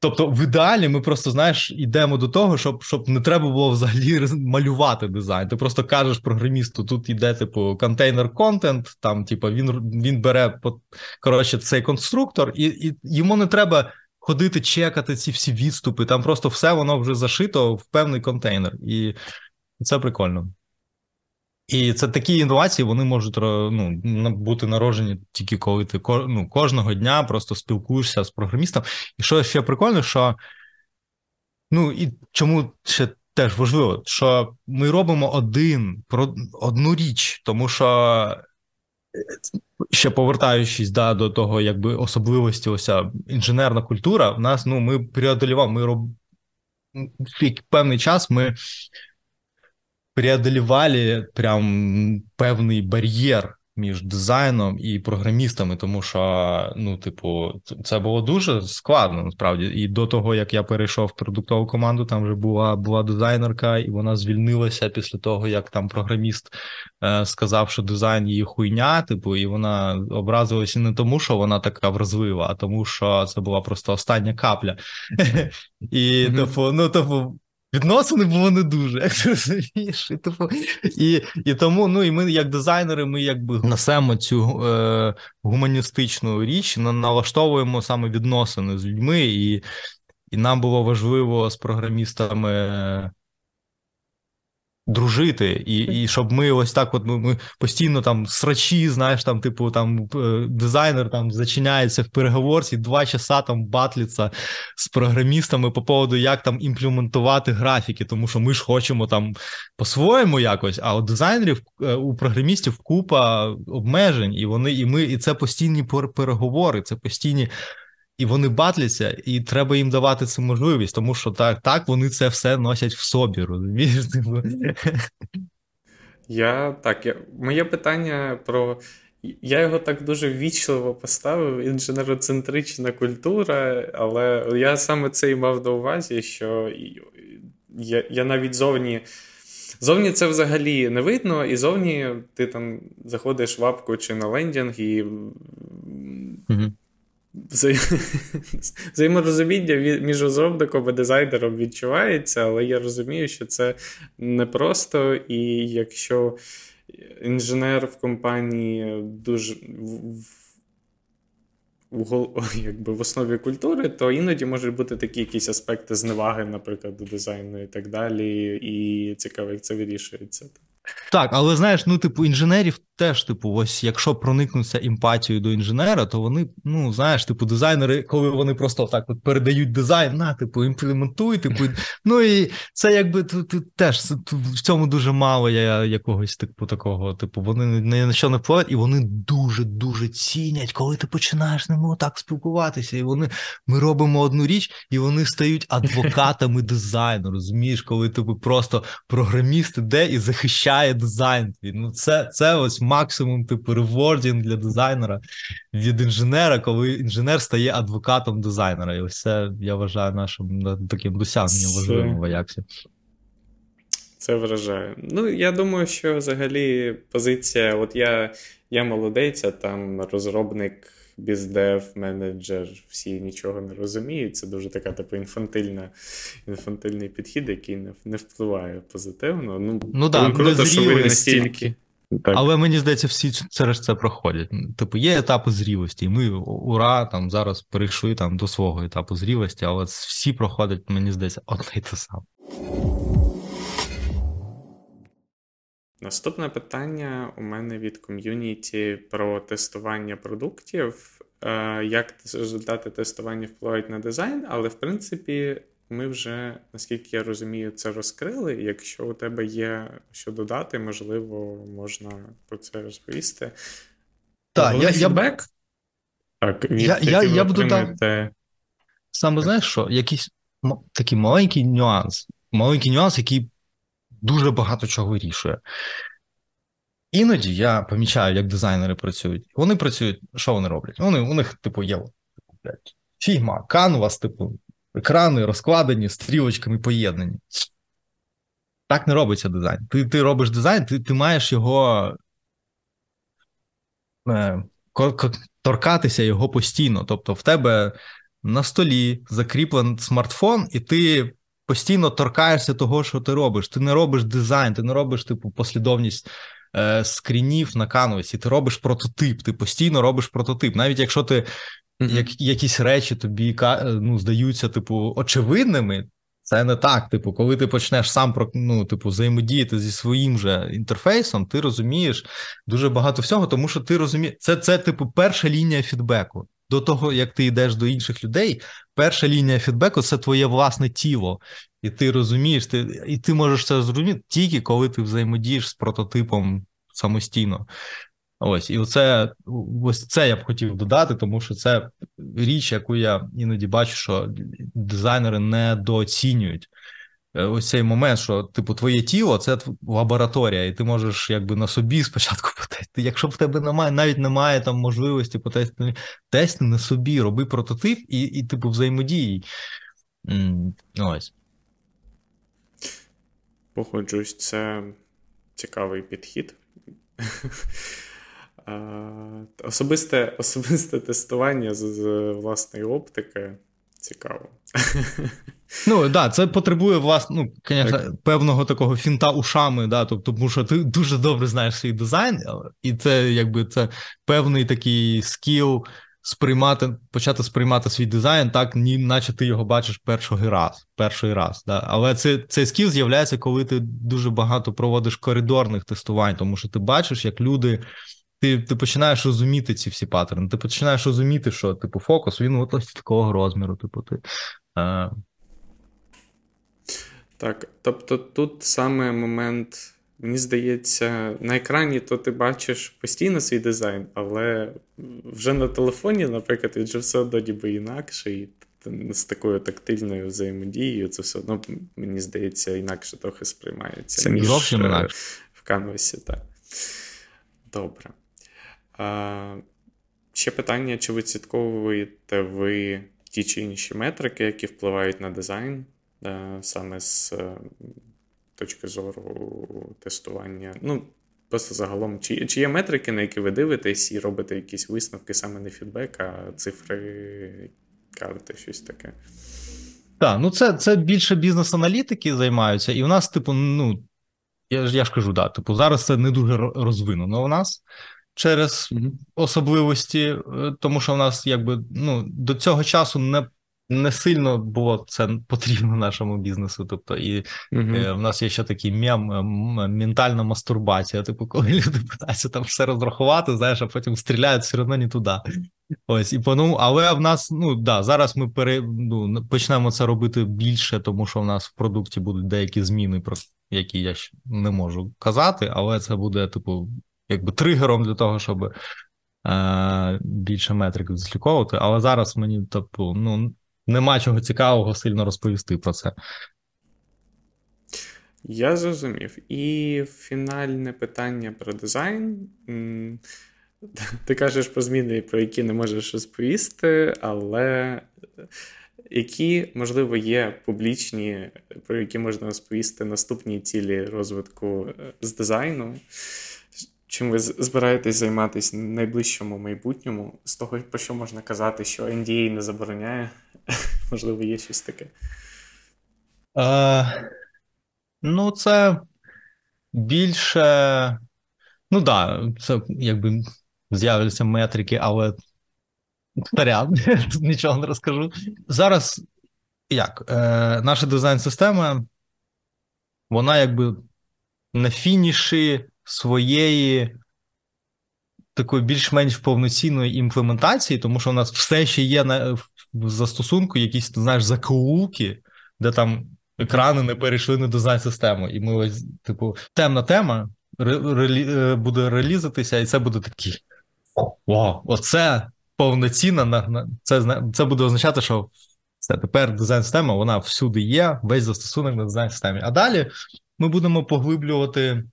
Тобто, в ідеалі ми просто знаєш, йдемо до того, щоб щоб не треба було взагалі [LAUGHS] малювати дизайн. Ти просто кажеш програмісту, тут йде типу контейнер контент, там, типу, він він бере коротше, цей конструктор, і і йому не треба ходити, чекати ці всі відступи. Там просто все воно вже зашито в певний контейнер, і це прикольно. І це такі інновації, вони можуть ну, бути народжені тільки коли ти ну, кожного дня просто спілкуєшся з програмістом. І що ще прикольно, що ну і чому ще теж важливо, що ми робимо один одну річ, тому що. Ще повертаючись да, до того, якби особливості ося інженерна культура, в нас ну ми преодолівали, ми роб... певний час ми преодолевали прям певний бар'єр між дизайном і програмістами, тому що, ну, типу, це було дуже складно насправді. І до того, як я перейшов в продуктову команду, там вже була була дизайнерка, і вона звільнилася після того, як там програміст е, сказав, що дизайн її хуйня, типу, і вона образилася не тому, що вона така вразлива, а тому, що це була просто остання капля. [LAUGHS] І, типу, ну, типу. Відносини було не дуже, як ти розумієш. І типу, і, і тому, ну і ми, як дизайнери, ми якби несемо цю е, гуманістичну річ, налаштовуємо саме відносини з людьми, і і нам було важливо з програмістами дружити, і і щоб ми ось так, от ми, ми постійно там срачі, знаєш, там, типу, там е, дизайнер там зачиняється в переговорці, два часа там батліться з програмістами по поводу, як там імплементувати графіки, тому що ми ж хочемо там по-своєму якось, а у дизайнерів е, у програмістів купа обмежень, і вони, і ми, і це постійні переговори, це постійні і вони батляться, і треба їм давати цю можливість, тому що так так вони це все носять в собі, розумієш? Типу. Я так, я, моє питання про. Я його так дуже ввічливо поставив, інженероцентрична культура, але я саме це і мав на увазі, що я я навіть зовні. Зовні це взагалі не видно, і зовні ти там заходиш в апку чи на лендінг, і угу [LAUGHS] взаєморозуміння між розробником і дизайнером відчувається, але я розумію, що це непросто, і якщо інженер в компанії дуже якби в основі культури, то іноді можуть бути такі якісь аспекти зневаги, наприклад, до дизайну і так далі. І цікаво, як це вирішується. Так, але знаєш, ну, типу, інженерів теж, типу, ось якщо проникнуться емпатією до інженера, то вони, ну, знаєш, типу, дизайнери, коли вони просто так от передають дизайн, на, типу, імплементуй, типу, ну і це якби тут, теж в цьому дуже мало я якогось типу такого, типу, вони ні на що не впливають, і вони дуже-дуже цінять, коли ти починаєш з ними так спілкуватися. І вони ми робимо одну річ, і вони стають адвокатами дизайну. Розумієш, коли типу просто програміст іде і захищає дизайн. Ну, це, це ось максимум, типу, ревордінг для дизайнера від інженера, коли інженер стає адвокатом дизайнера. І ось це я вважаю нашим таким досягненням важливим в Аяксі. Це вражає. Ну, я думаю, що взагалі позиція: от я я молодець, а там розробник, біздев, менеджер, всі нічого не розуміють. Це дуже така типу інфантильна, інфантильний підхід, який не не впливає позитивно. Ну, ну да, круто, що ви настільки. Так. Але мені здається, всі через це проходять. Типу, є етапи зрілості, і ми ура, там зараз перейшли там до свого етапу зрілості, але всі проходять, мені здається, одне й те саме. Наступне питання у мене від ком'юніті про тестування продуктів. Е, як результати тестування впливають на дизайн, але в принципі ми вже, наскільки я розумію, це розкрили. Якщо у тебе є що додати, можливо, можна про це розповісти. Так, я, фідбек? Так, від я, я, я буду там... Саме знаєш що? Якийсь такий маленький нюанс, маленький нюанс, який дуже багато чого вирішує. Іноді я помічаю, як дизайнери працюють. Вони працюють, що вони роблять? Вони, У них, типу, є фігма, канвас, типу, екрани розкладені, стрілочками поєднані. Так не робиться дизайн. Ти ти робиш дизайн, ти ти маєш його е, торкатися його постійно. Тобто, в тебе на столі закріплений смартфон, і ти постійно торкаєшся того, що ти робиш. Ти не робиш дизайн, ти не робиш типу послідовність е, скрінів на канвасі, ти робиш прототип, ти постійно робиш прототип. Навіть якщо ти як, якісь речі тобі ну, здаються, типу, очевидними, Це не так. Типу, коли ти почнеш сам ну, типу, взаємодіяти зі своїм же інтерфейсом, ти розумієш дуже багато всього, тому що ти розумієш, це, це типу, перша лінія фідбеку. До того, як ти йдеш до інших людей, перша лінія фідбеку це твоє власне тіло. І ти розумієш, ти, і ти можеш це зрозуміти тільки коли ти взаємодієш з прототипом самостійно. Ось, і оце, ось це я б хотів додати, тому що це річ, яку я іноді бачу, що дизайнери недооцінюють. Е, ось цей момент, що типу твоє тіло це лабораторія, і ти можеш якби на собі [LAUGHS] спочатку потестити. Якщо в тебе немає, навіть немає там можливості потестити, тести на собі, роби прототип і, і типу, взаємодії. Ось. Погоджуюсь, це цікавий підхід. [LAUGHS] Особисте особисте тестування з, з власної оптики цікаво. [LAUGHS] Ну так, да, це потребує власне, ну, конечно, так. певного такого фінта ушами, да, тобто, тому що ти дуже добре знаєш свій дизайн, і це якби це певний такий скіл сприймати, почати сприймати свій дизайн, так, ні, наче ти його бачиш перший раз. перший раз. Да. Але це, цей скіл з'являється, коли ти дуже багато проводиш коридорних тестувань, тому що ти бачиш, як люди ти ти починаєш розуміти ці всі паттерни, ти починаєш розуміти, що типу фокус він от ось такого розміру. Типу, ти. А... Так, тобто тут саме момент, мені здається, на екрані то ти бачиш постійно свій дизайн, але вже на телефоні, наприклад, він вже все одно ніби інакше, і з такою тактильною взаємодією, це все одно, мені здається, інакше трохи сприймається. Це ніж зовсім інакше. в канвасі, так. Добре. Ще питання: чи відслідковуєте ви ті чи інші метрики, які впливають на дизайн, саме з е, точки зору тестування? Ну, просто загалом, чи, чи є метрики, на які ви дивитесь, і робите якісь висновки саме не фідбек, а цифри, карти, щось таке? Так, ну це це більше бізнес-аналітики займаються, і у нас, типу, ну я ж я ж кажу, да, типу, зараз це не дуже розвинено у нас через особливості, е, тому що в нас якби ну до цього часу не не сильно було це потрібно нашому бізнесу. Тобто, і mm-hmm. е, в нас є ще такий мем, ментальна мастурбація. Типу, коли люди питаються там все розрахувати, знаєш, а потім стріляють все одно не туди. Ось і по ну, але в нас ну да зараз ми пере, ну, почнемо це робити більше, тому що в нас в продукті будуть деякі зміни, про які я ще не можу казати, але це буде типу якби тригером для того, щоб е, більше метрик відслідковувати. Але зараз мені тобто, ну, нема чого цікавого сильно розповісти про це. Я зрозумів. І фінальне питання про дизайн. Ти кажеш про зміни, про які не можеш розповісти, але які, можливо, є публічні, про які можна розповісти наступні цілі розвитку е, з дизайну? чим ви збираєтесь займатися в найближчому майбутньому, з того, про що можна казати, що NDA не забороняє, [LAUGHS] можливо, є щось таке. Е, Ну, це більше. Ну так, да, це якби з'являться метрики, але таряд, [LAUGHS] нічого не розкажу. Зараз як? Е, Наша дизайн-система, вона якби на фініші своєї такої більш-менш повноцінної імплементації, тому що у нас все ще є на в застосунку якісь, ти знаєш, закоулки, де там екрани не перейшли на дизайн систему. І ми ось, типу, темна тема релі, е, буде релізитися, і це буде такий. Вау, оце повноцінна на це це буде означати, що це тепер дизайн система, вона всюди є, весь застосунок на дизайн системі. А далі ми будемо поглиблювати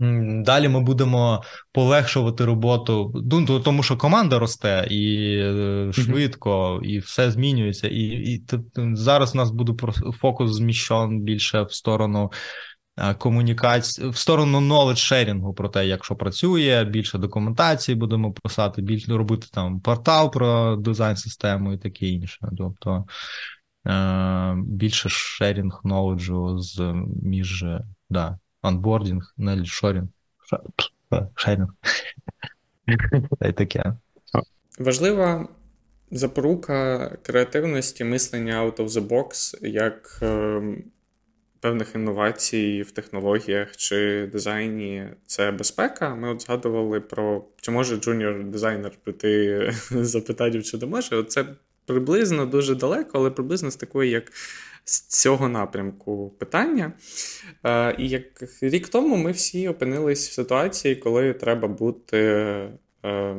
Далі ми будемо полегшувати роботу, ну, тому що команда росте і е, швидко, і все змінюється. І і зараз у нас буде фокус зміщен більше в сторону е, комунікації, в сторону knowledge sharing у про те, як що працює, більше документації будемо писати, більше робити там портал про дизайн систему і таке інше. Тобто е, більше sharing knowledge з між да onboarding, knowledge sharing. [LAUGHS] Та й таке. Важлива запорука креативності, мислення out of the box, як е, певних інновацій в технологіях чи дизайні це безпека. Ми от згадували про чи може джуніор дизайнер прийти [LAUGHS] запитати, чи може. Це приблизно дуже далеко, але приблизно з такої, як з цього напрямку питання. Е, І як рік тому ми всі опинились в ситуації, коли треба бути. Е,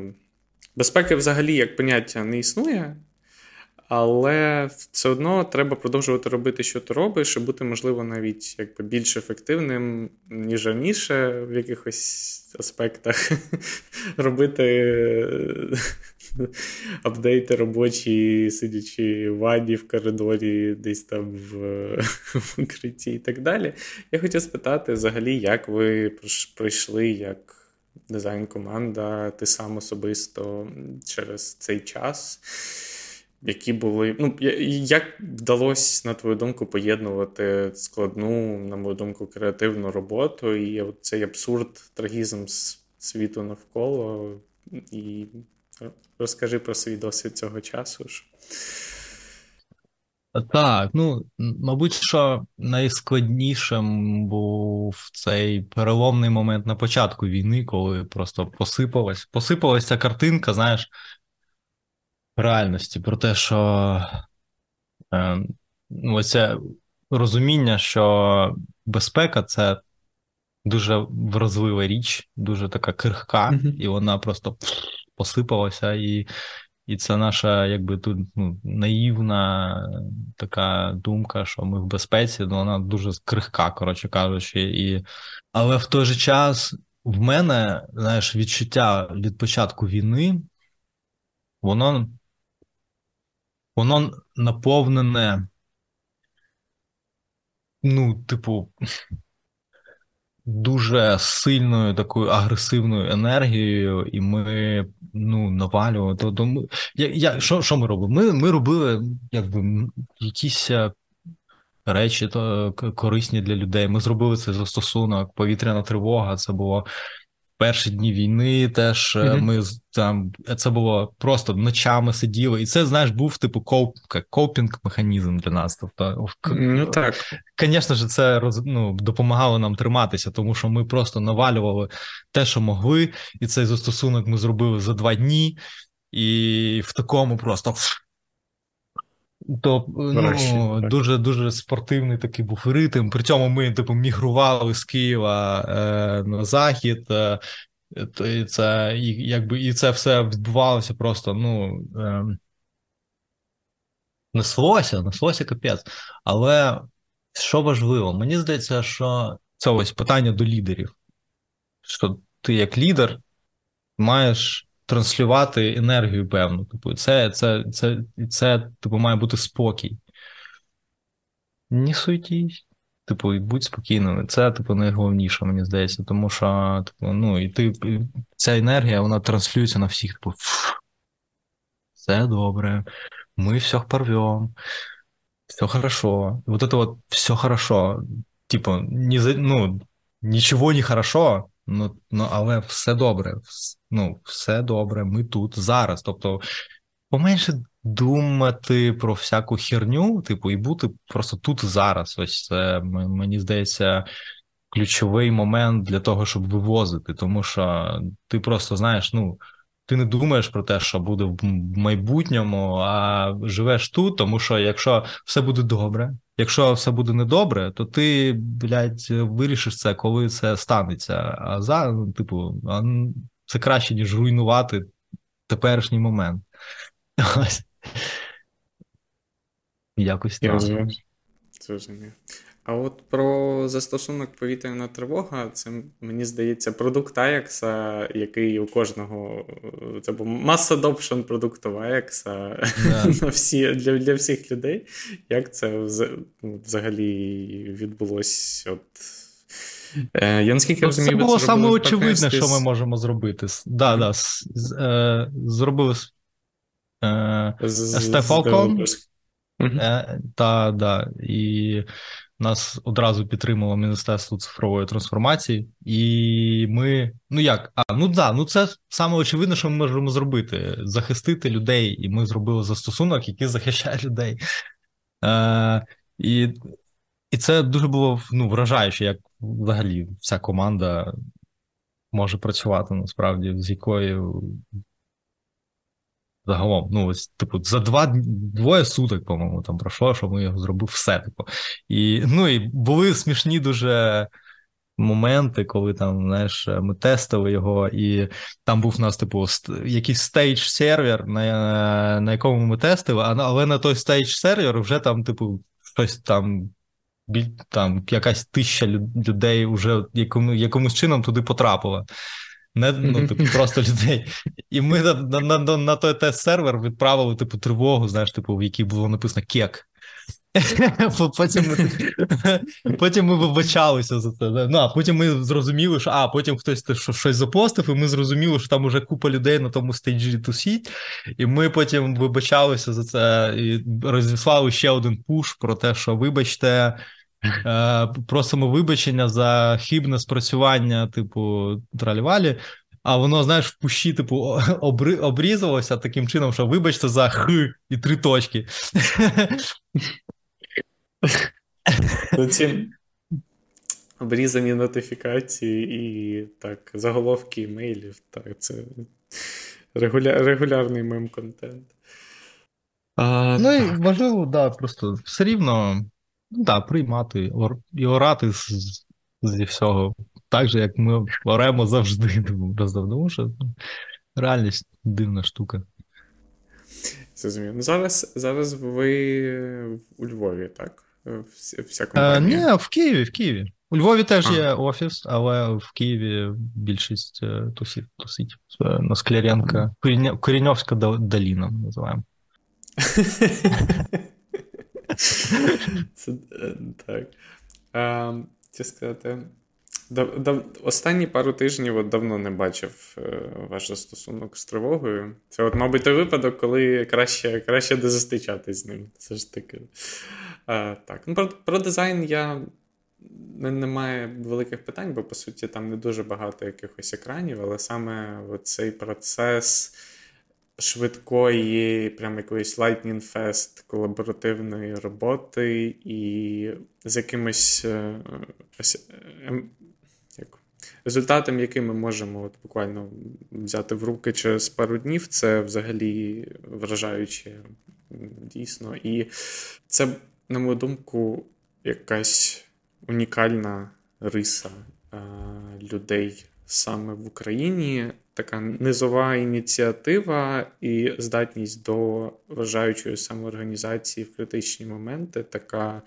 Безпеки взагалі як поняття не існує, але все одно треба продовжувати робити, що ти робиш, і бути, можливо, навіть якби більш ефективним, ніж раніше в якихось аспектах. [LAUGHS] Робити [LAUGHS] апдейти робочі, сидячи в ваді в коридорі, десь там в, [LAUGHS] в укритті і так далі. Я хотів спитати, взагалі, як ви пройшли як дизайн-команда, ти сам особисто через цей час. Які були, ну, як вдалося, на твою думку, поєднувати складну, на мою думку, креативну роботу і цей абсурд, трагізм світу навколо, і розкажи про свій досвід цього часу. Так, ну мабуть, що найскладнішим був цей переломний момент на початку війни, коли просто посипалась, посипалась ця картинка, знаєш, реальності про те, що е, оце розуміння, що безпека це дуже вразлива річ, дуже така крихка, mm-hmm. і вона просто посипалася, і і це наша, якби тут ну, наївна така думка, що ми в безпеці, ну вона дуже крихка, коротше кажучи. І... Але в той же час в мене, знаєш, відчуття від початку війни, воно воно наповнене, ну, типу, дуже сильною такою агресивною енергією, і ми ну, навалювали. То, то ми, я, я, Що що ми робимо? Ми ми робили якби якісь е, речі то, корисні для людей. Ми зробили цей застосунок, повітряна тривога. Це було перші дні війни теж mm-hmm. ми там це було просто ночами сиділи, і це знаєш був типу коп, копінг механізм для нас. Тобто, ну так, звісно ж, це ну, допомагало нам триматися, тому що ми просто навалювали те, що могли, і цей застосунок ми зробили за два дні, і в такому просто. То ну, дуже дуже спортивний такий був ритм. При цьому ми типу мігрували з Києва е, на захід. Е, і це і, якби, і це все відбувалося просто. ну... Е, Неслося, неслося капець. Але що важливо, мені здається, що це ось питання до лідерів. Що ти як лідер маєш транслювати енергію певну. Типу, це, це, це, це, типу, має бути спокій. Не суйтись. Типу, будь спокійним. Це, типу, найголовніше, мені здається, тому що, типу, ну, і ти, ця енергія, вона транслюється на всіх, типу, все добре, ми всіх порвем, все хорошо. Вот это вот все хорошо. Типу, не, ну, нічого не хорошо, Ну, ну але все добре. Ну, все добре, ми тут зараз. Тобто, поменше думати про всяку херню, типу, і бути просто тут зараз. Ось це мені здається. Ключовий момент для того, щоб вивозити, тому що ти просто знаєш, ну ти не думаєш про те, що буде в майбутньому, а живеш тут, тому що якщо все буде добре, якщо все буде недобре, то ти, блядь, вирішиш це, коли це станеться. А за, ну, типу, це краще, ніж руйнувати теперішній момент. Якось так. Це Зрозумів. А от про застосунок повітряна тривога, це мені здається продукт Аякса, який у кожного це був маса adoption продукту Аякса yeah. [LAUGHS] на всі для для всіх людей. Як це ну, взагалі відбулось? От е, я наскільки ну, розумію, Це було саме очевидне, що ми можемо зробити. Да, да, е, Зробили е, Стефалкон. Е, та, да, і Нас одразу підтримало Міністерство цифрової трансформації, і ми. Ну як? А, ну да, ну це саме очевидно, що ми можемо зробити: захистити людей, і ми зробили застосунок, який захищає [LAUGHS] людей. Е, І і це дуже було ну, вражаюче, як взагалі вся команда може працювати насправді, з якою загалом, ну ось, типу, за два двоє суток, по-моєму, там пройшло, що ми його зробив все. Типу. І ну, і були смішні дуже. Моменти, коли там, знаєш, ми тестили його, і там був у нас, типу, якийсь stage сервер, на на якому ми тестили, але на той stage сервер вже там, типу, щось там там якась тисяча людей вже якому, якомусь чином туди потрапила. Не ну, типу, просто людей. І ми на на, на, на той test-сервер відправили типу тривогу, знаєш, типу, в якій було написано кек. [LAUGHS] Потім ми потім ми вибачалися за це. Ну, а потім ми зрозуміли, що а потім хтось щось запостив, і ми зрозуміли, що там уже купа людей на тому stage і тусіть. І ми потім вибачалися за це і розіслали ще один пуш про те, що вибачте. Е, просимо вибачення за хибне спрацювання, типу, тралівалі. А воно, знаєш, в пущі, типу, [LAUGHS] обри, обрізалося таким чином, що вибачте за х і три точки. Ці обрізані нотифікації і так, заголовки імейлів. Так, це регуля... регулярний мем контент. Ну і важливо, да, просто все рівно Ну так, приймати і орати з, зі всього. Так же, як ми оремо завжди, [LAUGHS] тому що ну, реальність дивна штука. Зрозуміло. Ну, зараз зараз ви у Львові, так? Вся компанія? Ні, в Києві, в Києві. У Львові теж а. є офіс, але в Києві більшість е, тусить. тусить. На Скляренка. Коріньовська доліна називаємо. [LAUGHS] [LAUGHS] Це, е, Так. А, сказати. Дав, дав, Останні пару тижнів от давно не бачив е, ваш стосунок з тривогою. Це, от, мабуть, той випадок, коли краще краще не зустрічатись з ним. Це ж таки. А, так. Ну, Про про дизайн я немає великих питань, бо по суті там не дуже багато якихось екранів, але саме цей процес швидкої, прям якоїсь Lightning Fest колаборативної роботи, і з якимось е, е, як, результатом, який ми можемо от, буквально взяти в руки через пару днів, це взагалі вражаюче дійсно. І це, на мою думку, якась унікальна риса е, людей саме в Україні така низова ініціатива і здатність до вважаючої самоорганізації в критичні моменти, така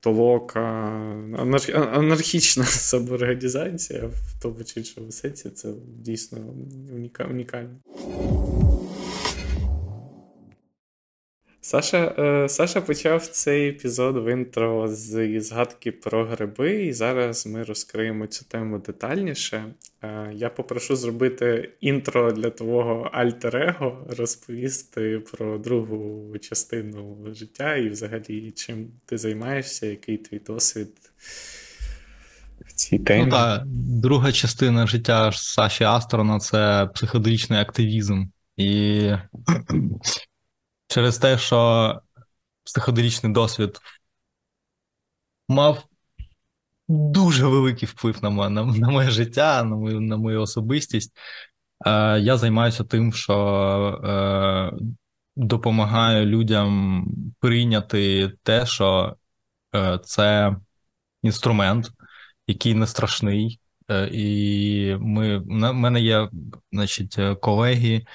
толока, анархічна [LAUGHS] самоорганізація в тому чи іншому сенсі, це дійсно унікально. Саша е, Саша почав цей епізод в інтро з згадки про гриби, і зараз ми розкриємо цю тему детальніше. Е, я попрошу зробити інтро для твого альтер-его, розповісти про другу частину життя і взагалі чим ти займаєшся, який твій досвід в цій темі. Ну, так, Друга частина життя Саші Астрона це психоделічний активізм. І через те, що психоделічний досвід мав дуже великий вплив на моє, на, на моє життя, на мою на мою особистість. Е, Я займаюся тим, що е, допомагаю людям прийняти те, що е, це інструмент, який не страшний. І ми, в мене є значить, колеги,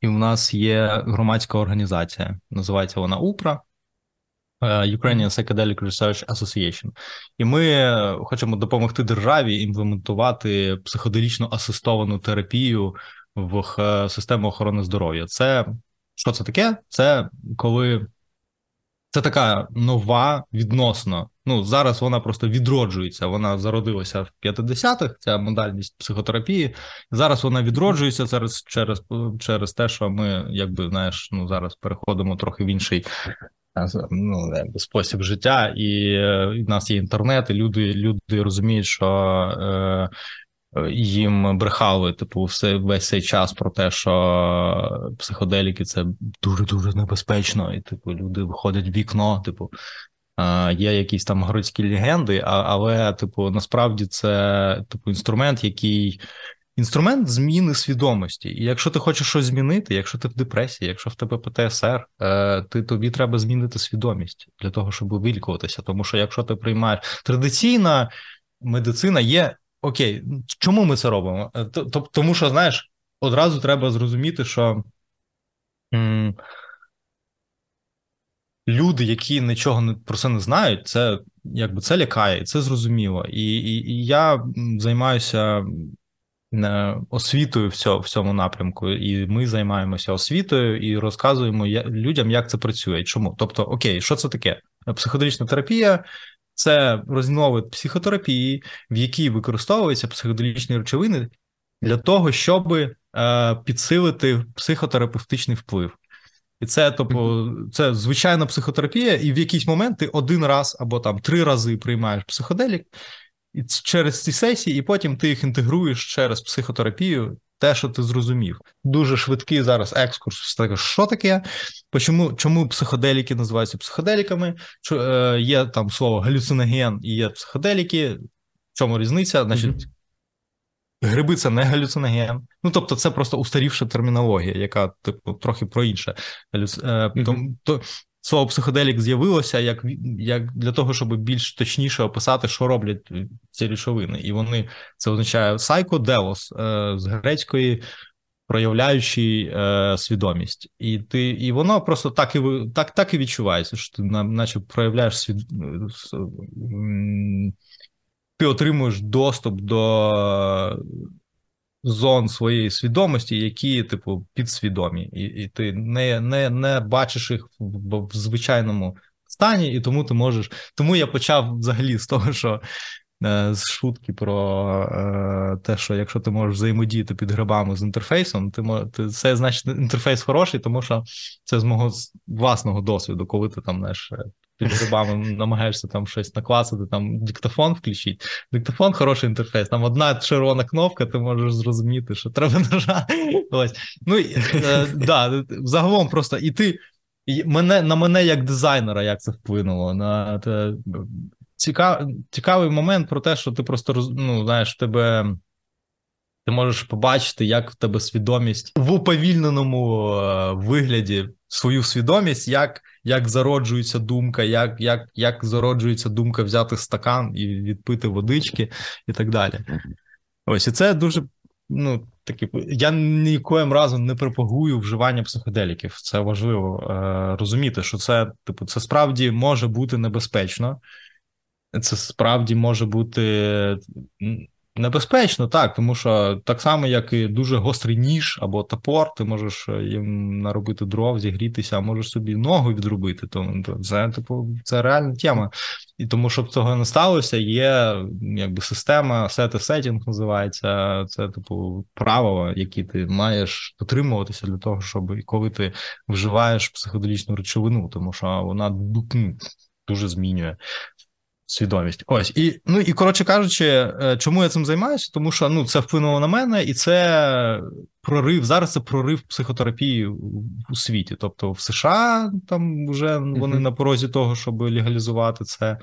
і в нас є громадська організація. Називається вона УПРА. Е, Ukrainian Psychedelic Research Association. І ми е, хочемо допомогти державі імплементувати психоделічно асистовану терапію в систему охорони здоров'я. Це що це таке? Це коли це така нова відносно. Ну зараз вона просто відроджується. Вона зародилася в 50-х, Ця модальність психотерапії. Зараз вона відроджується через через через те, що ми, якби знаєш, ну зараз переходимо трохи в інший ну, спосіб життя, і в нас є інтернет, і люди люди розуміють, що е, їм брехали, типу, все весь цей час про те, що психоделіки це дуже дуже небезпечно, і типу люди виходять в вікно, типу. Є якісь там городські легенди, але, типу, насправді це типу інструмент, який інструмент зміни свідомості. І якщо ти хочеш щось змінити, якщо ти в депресії, якщо в тебе ПТСР, е, ти тобі треба змінити свідомість для того, щоб вилікуватися. Тому що якщо ти приймаєш традиційна медицина, є окей, чому ми це робимо? Е, тому що, знаєш, одразу треба зрозуміти, що. Люди, які нічого не про це не знають, це якби це лякає, це зрозуміло. І і, і я займаюся Е, освітою в цьому, в цьому напрямку, і ми займаємося освітою і розказуємо людям, як це працює. Чому? Тобто, окей, що це таке? Психоделічна терапія. Це різновид психотерапії, в якій використовуються психоделічні речовини для того, щоб е, підсилити психотерапевтичний вплив. І це, тобто, це звичайна психотерапія, і в якийсь момент ти один раз або там три рази приймаєш психоделік, через ці сесії, і потім ти їх інтегруєш через психотерапію. Те, що ти зрозумів, дуже швидкий зараз екскурс. Що таке? Чому чому психоделіки називаються психоделіками? Що, е, Є там слово галюциноген і є психоделіки. В чому різниця? Значить. Гриби це не галюциноген. Ну тобто, це просто устарівша термінологія, яка типу трохи про інше. Mm-hmm. То, то, слово психоделік з'явилося як як для того, щоб більш точніше описати, що роблять ці речовини. І вони це означає сайкоделос з грецької, проявляючи е, свідомість. І ти, і воно просто так і так, так і відчувається, що ти наче проявляєш свід... Ти отримуєш доступ до зон своєї свідомості, які, типу, підсвідомі, і і ти не не, не бачиш їх в, в звичайному стані, і тому ти можеш. Тому я почав взагалі з того, що. Е, з шутки про е, те, що якщо ти можеш взаємодіяти під грибами з інтерфейсом, ти ти це значить інтерфейс хороший, тому що це з мого власного досвіду, коли ти там знаєш, під грибами намагаєшся там щось накласити, там диктофон включити. Диктофон хороший інтерфейс. Там одна червона кнопка, ти можеш зрозуміти, що треба [LAUGHS] нажати. Ось. Ну, е, да, Загалом просто і ти. І мене на мене як дизайнера, як це вплинуло. На те, цікав, Цікавий момент про те, що ти просто ну, знаєш, тебе. Ти можеш побачити, як в тебе свідомість в уповільненому е, вигляді свою свідомість, як як зароджується думка, як як, як зароджується думка взяти стакан і відпити водички, і так далі. Ось і це дуже ну, такі. Я нікоїм разом не пропагую вживання психоделіків. Це важливо е, розуміти, що це, типу, це справді може бути небезпечно. Це справді може бути Небезпечно, так, тому що так само, як і дуже гострий ніж або топор, ти можеш е, їм наробити дров, зігрітися, а можеш собі ногу відробити. Тому це типу це реальна тема. І тому, щоб цього не сталося, є якби система set сетінг називається. Це типу правила, які ти маєш дотримуватися для того, щоб коли ти вживаєш психоделічну речовину, тому що вона ну, дуже змінює свідомість. Ось і ну і коротше кажучи, е, чому я цим займаюся? Тому що ну це вплинуло на мене, і це прорив. Зараз це прорив психотерапії у світі. Тобто в США там вже вони mm-hmm. на порозі того, щоб легалізувати це.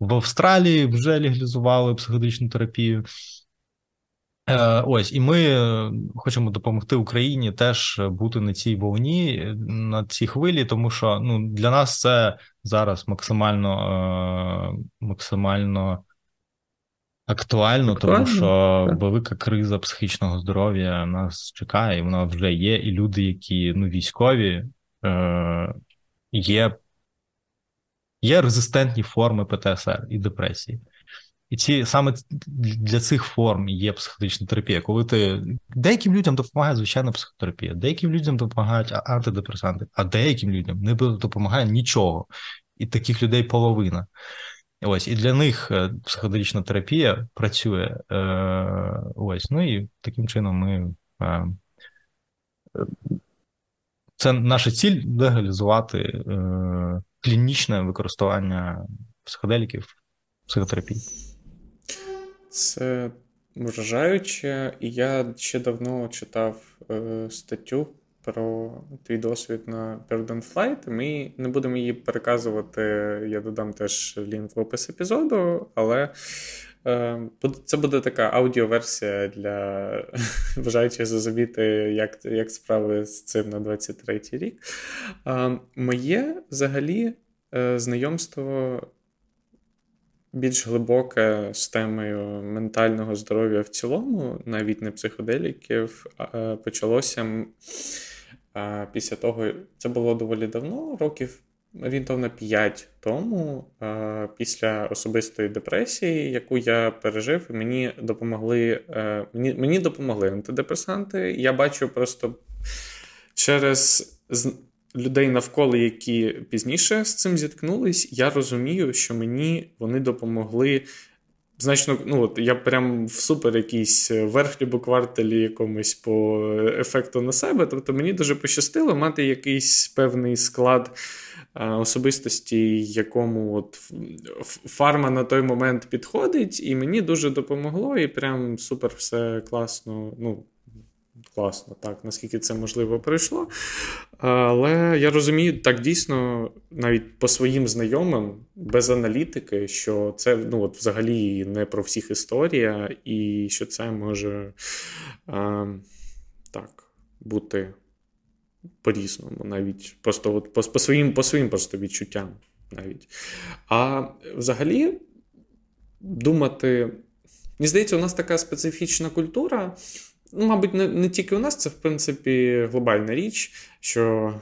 В Австралії вже легалізували психоделічну терапію. Е, ось, і ми е, хочемо допомогти Україні теж бути на цій волні, на цій хвилі, тому що ну, для нас це зараз максимально е, максимально актуально, актуально? тому що так. велика криза психічного здоров'я нас чекає, і вона вже є. І люди, які ну, військові, є, є резистентні форми ПТСР і депресії. І ці саме для цих форм є психологічна терапія. Коли ти деяким людям допомагає звичайна психотерапія, деяким людям допомагають антидепресанти, а деяким людям не допомагає нічого. І таких людей половина. Ось, і для них е, психоделічна терапія працює. Е, ось, ну і таким чином ми. Е, це наша ціль легалізувати клінічне використання психоделіків психотерапії. Це вражаюче, і я ще давно читав е, статтю про твій досвід на Bird Flight. Ми не будемо її переказувати. Я додам теж лінк в опис епізоду, але е, це буде така аудіоверсія для [LAUGHS] бажаючих зрозуміти, як як справи з цим на 23-й рік. Е, моє взагалі е, знайомство більш глибоке з темою ментального здоров'я в цілому, навіть не психоделіків, почалося після того, це було доволі давно, років орієнтовно 5 тому, після особистої депресії, яку я пережив, мені допомогли е, мені, мені допомогли антидепресанти. Я бачу просто через людей навколо, які пізніше з цим зіткнулись, я розумію, що мені вони допомогли. Значно, ну от я прям в супер якійсь верхньому кварталі якомусь по ефекту на себе. Тобто мені дуже пощастило мати якийсь певний склад особистості, якому от фарма на той момент підходить, і мені дуже допомогло, і прям супер все класно. ну, класно, так, наскільки це можливо пройшло. Але я розумію, так дійсно, навіть по своїм знайомим, без аналітики, що це ну, от взагалі не про всіх історія, і що це може а, так бути по-різному, навіть просто от по, по, своїм по своїм просто відчуттям. навіть. А взагалі думати. Мені здається, у нас така специфічна культура. Ну, мабуть, не не тільки у нас, це, в принципі, глобальна річ, що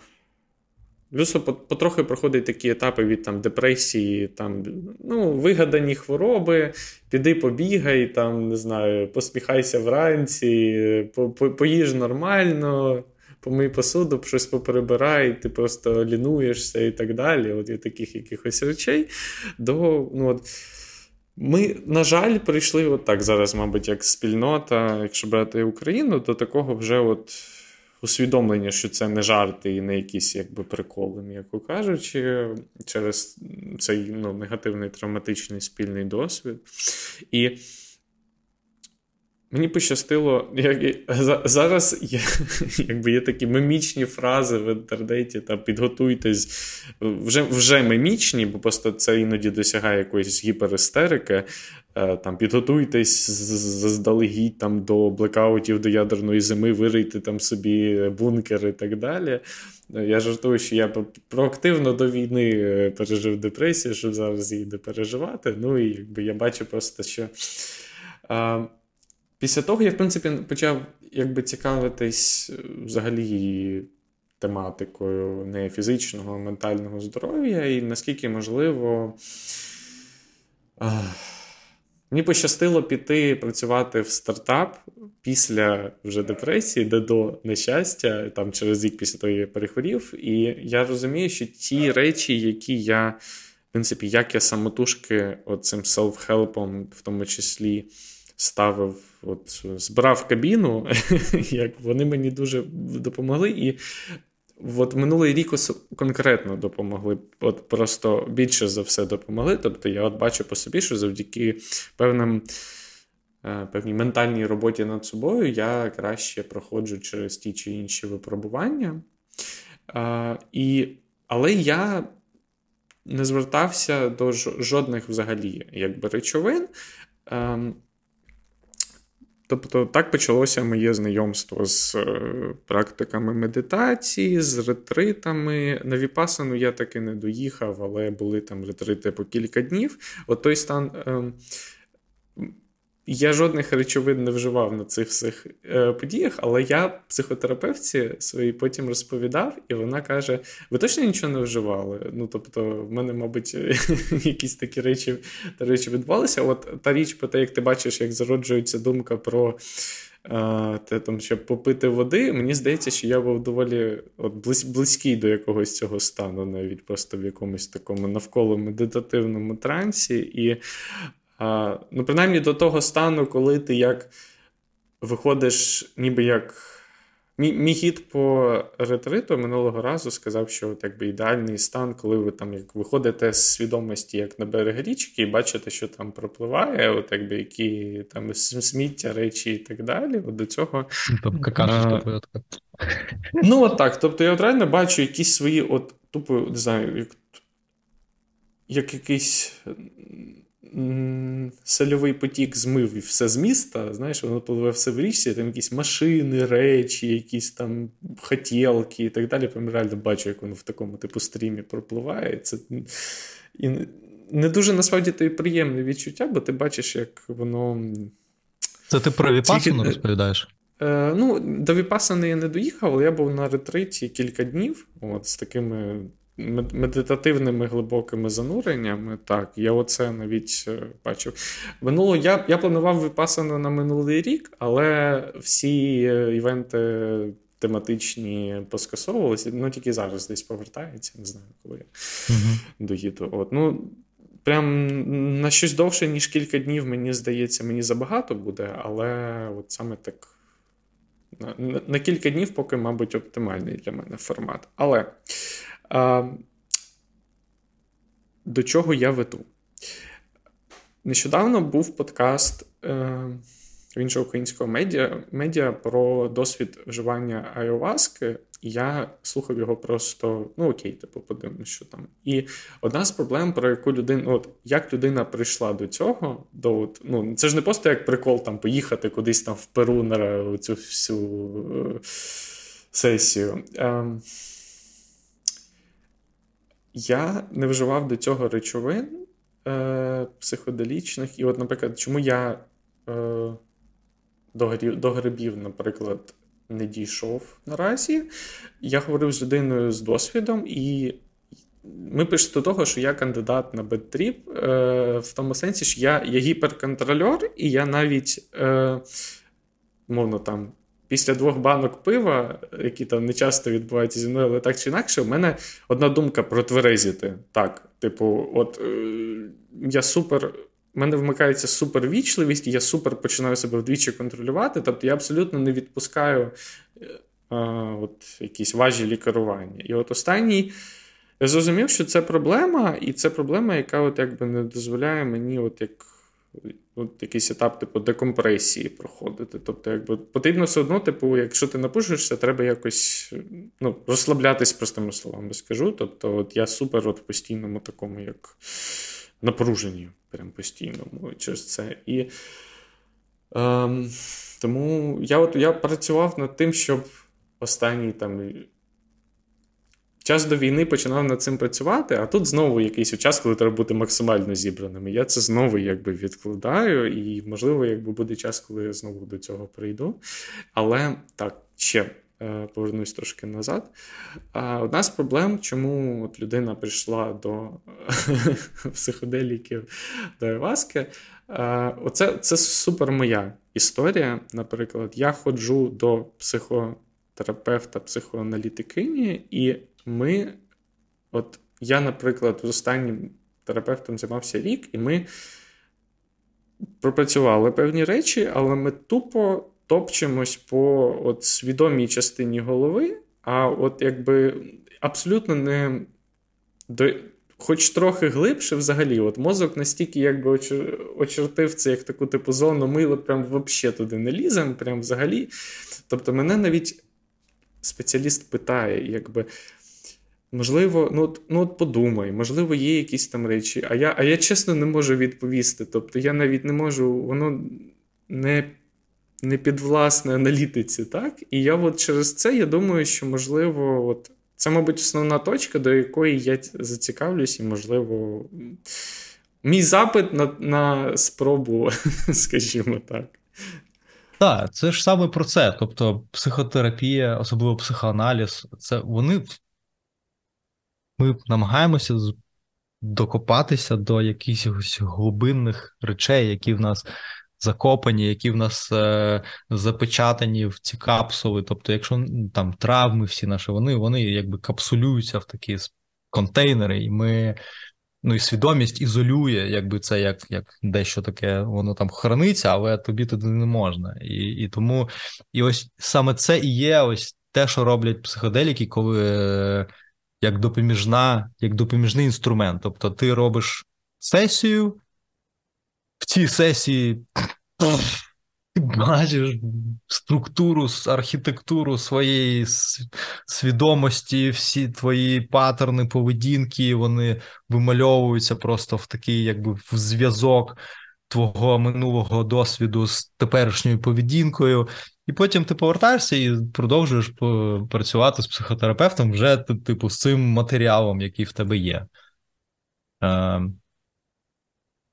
людство потрохи проходить такі етапи від там, депресії, там, ну, вигадані хвороби, піди побігай, там, не знаю, посміхайся вранці, по, по, поїж нормально. Помий посуду, щось поперебирай, ти просто лінуєшся і так далі. От від таких якихось речей. до, ну, от, ми, на жаль, прийшли от так зараз, мабуть, як спільнота, якщо брати Україну, до такого вже от усвідомлення, що це не жарти і не якісь якби приколи, м'яко кажучи, через цей ну, негативний травматичний спільний досвід. І Мені пощастило, як, зараз є [LAUGHS] якби є такі мемічні фрази в інтернеті, там підготуйтесь вже вже мемічні, бо просто це іноді досягає якоїсь гіперістерики. Е, там Підготуйтесь заздалегідь там до блекаутів, до ядерної зими, вирийте там собі бункер і так далі. Я жартую, що я проактивно до війни е, пережив депресію, щоб зараз її не переживати. Ну і якби я бачу просто, що. Після того я, в принципі, почав якби цікавитись е, взагалі тематикою не фізичного, а ментального здоров'я, і наскільки можливо. Мені пощастило піти працювати в стартап після вже депресії, де до нещастя, там через рік після того я перехворів. І я розумію, що ті речі, які я, в принципі, як я самотужки цим селф-хелпом, в тому числі ставив, от збирав кабіну, [LAUGHS] як вони мені дуже допомогли. І от минулий рік конкретно допомогли. От просто більше за все допомогли. Тобто я от бачу по собі, що завдяки певним. Е, певній ментальній роботі над собою я краще проходжу через ті чи інші випробування. А, і, Але я не звертався до жодних взагалі якби, речовин. Ем, Тобто так почалося моє знайомство з е, практиками медитації, з ретритами. На Віпасану я таки не доїхав, але були там ретрити по кілька днів. От той стан ем, я жодних речовин не вживав на цих всіх е, подіях, але я психотерапевтці своїй потім розповідав, і вона каже: Ви точно нічого не вживали? Ну тобто, в мене, мабуть, [LAUGHS] якісь такі речі та речі відбувалися. От та річ про те, як ти бачиш, як зароджується думка про е, те, там, щоб попити води, мені здається, що я був доволі от, близький до якогось цього стану, навіть просто в якомусь такому навколо медитативному трансі. І Ну, принаймні до того стану, коли ти як виходиш, ніби як Мій мій гід по ретриту минулого разу сказав, що от, якби ідеальний стан, коли ви там як виходите з свідомості як на берег річки, і бачите, що там пропливає, от якби які там сміття, речі і так далі. От до цього. Там какашечка твоя Ну, от так. Тобто, я от реально бачу якісь свої, от тупо, не знаю, як як якийсь сольовий потік змив і все з міста, знаєш, воно пливе все в річці, там якісь машини, речі, якісь там хотілки і так далі. Прям реально бачу, як воно в такому типу стрімі пропливає. Це і не дуже насправді тобі приємне відчуття, бо ти бачиш, як воно. Це ти про Віпасану розповідаєш? Е, Ну, До Віпасани я не доїхав, але я був на ретриті кілька днів от, з такими медитативними глибокими зануреннями. Так, я оце навіть е, бачив. Минуло я я планував випасано на минулий рік, але всі е, івенти тематичні поскасовувалися. Ну тільки зараз десь повертається, не знаю, коли я угу. доїду. От, ну, Прям на щось довше, ніж кілька днів, мені здається, мені забагато буде, але от саме так. На, на кілька днів, поки, мабуть, оптимальний для мене формат. Але До чого я веду? Нещодавно був подкаст е, іншого українського медіа медіа про досвід вживання айоваски, я слухав його просто, ну окей, типу, подивимось, що там. І одна з проблем, про яку людина, от як людина прийшла до цього, до от, ну це ж не просто як прикол там поїхати кудись там в Перу на цю всю е, сесію. Е, я не вживав до цього речовин е, психоделічних. І, от, наприклад, чому я е, до, грибів, до грибів, наприклад, не дійшов наразі. Я говорив з людиною з досвідом, і ми пишемо до того, що я кандидат на bad trip, е, в тому сенсі, що я є гіперконтролер, і я навіть, е, мовно там. Після двох банок пива, які там не часто відбуваються зі мною, але так чи інакше, в мене одна думка протверезіти. Так, типу, от е, я супер. в мене вмикається супервічливість, я супер починаю себе вдвічі контролювати. Тобто я абсолютно не відпускаю е, от, якісь важі керування. І от останній я зрозумів, що це проблема, і це проблема, яка от якби не дозволяє мені, от як от якийсь етап, типу, декомпресії проходити. Тобто, якби потрібно все одно, типу, якщо ти напишешся, треба якось ну, розслаблятись простими словами скажу. Тобто, от я супер от в постійному такому, як напруженні, прям постійному через це. І ем, тому я от я працював над тим, щоб останній там час до війни починав над цим працювати, а тут знову якийсь час, коли треба бути максимально зібраними. Я це знову якби відкладаю, і, можливо, якби буде час, коли я знову до цього прийду. Але так, ще. Е, повернусь трошки назад. Одна з проблем, чому от людина прийшла до [LAUGHS] психоделіків до Іваски, оце це супер моя історія. Наприклад, я ходжу до психотерапевта, психоаналітикині, і ми, от я, наприклад, з останнім терапевтом займався рік, і ми пропрацювали певні речі, але ми тупо топчемось по от свідомій частині голови, а от якби абсолютно не. до. Хоч трохи глибше взагалі, от мозок настільки якби очертив це як таку типу зону, ми прям взагалі туди не ліземо, прям взагалі. Тобто, мене навіть спеціаліст питає, якби Можливо, ну от, ну от подумай, можливо, є якісь там речі, а я а я чесно не можу відповісти. Тобто я навіть не можу, воно не не підвласне аналітиці, так? І я от через це я думаю, що можливо, от це, мабуть, основна точка, до якої я зацікавлюсь, і, можливо, мій запит на, на спробу, [LAUGHS] скажімо так. Так, це ж саме про це. Тобто, психотерапія, особливо психоаналіз, це вони ми намагаємося докопатися до якихось глибинних речей, які в нас закопані, які в нас е, запечатані в ці капсули. Тобто, якщо там травми всі наші, вони вони якби капсулюються в такі контейнери, і ми ну і свідомість ізолює, якби це як як дещо таке, воно там храниться, але тобі туди не можна. І і тому і ось саме це і є ось те, що роблять психоделіки, коли як допоміжна, як допоміжний інструмент. Тобто ти робиш сесію, в цій сесії ти бачиш структуру, архітектуру своєї свідомості, всі твої паттерни поведінки, вони вимальовуються просто в такий, якби в зв'язок твого минулого досвіду з теперішньою поведінкою. І потім ти повертаєшся і продовжуєш працювати з психотерапевтом вже типу з цим матеріалом, який в тебе є. Ем,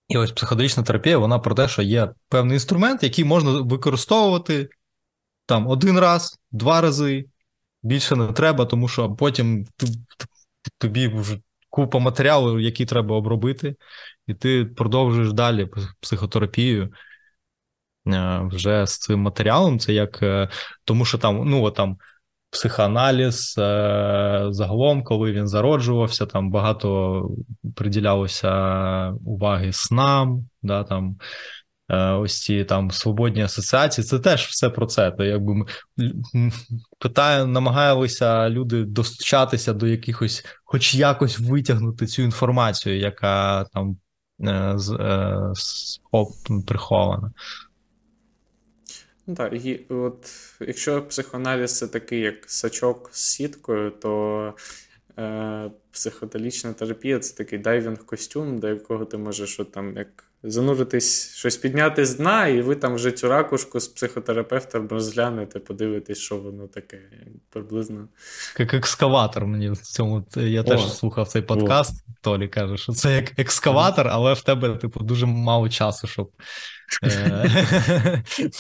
і ось психоделічна терапія, вона про те, що є певний інструмент, який можна використовувати там один раз, два рази. Більше не треба, тому що потім тобі вже купа матеріалу, який треба обробити, і ти продовжуєш далі психотерапію е, вже з цим матеріалом. Це як е, тому, що там, ну там психоаналіз е, загалом, коли він зароджувався, там багато приділялося уваги снам, да, там. Ось ці там свободні асоціації, це теж все про це. То якби ми питаю, намагалися люди достучатися до якихось, хоч якось витягнути цю інформацію, яка там прихована. Ну так, і от якщо психоаналіз це такий, як сачок з сіткою, то е, психоделічна терапія це такий дайвінг-костюм, до якого ти можеш от, там, як зануритись, щось підняти з дна, і ви там вже цю ракушку з психотерапевтом розглянете, подивитесь, що воно таке. Приблизно. Як екскаватор мені в цьому. Я О. теж слухав цей подкаст. О. Толі каже, що це як екскаватор, але в тебе, типу, дуже мало часу, щоб. Е, [LAUGHS]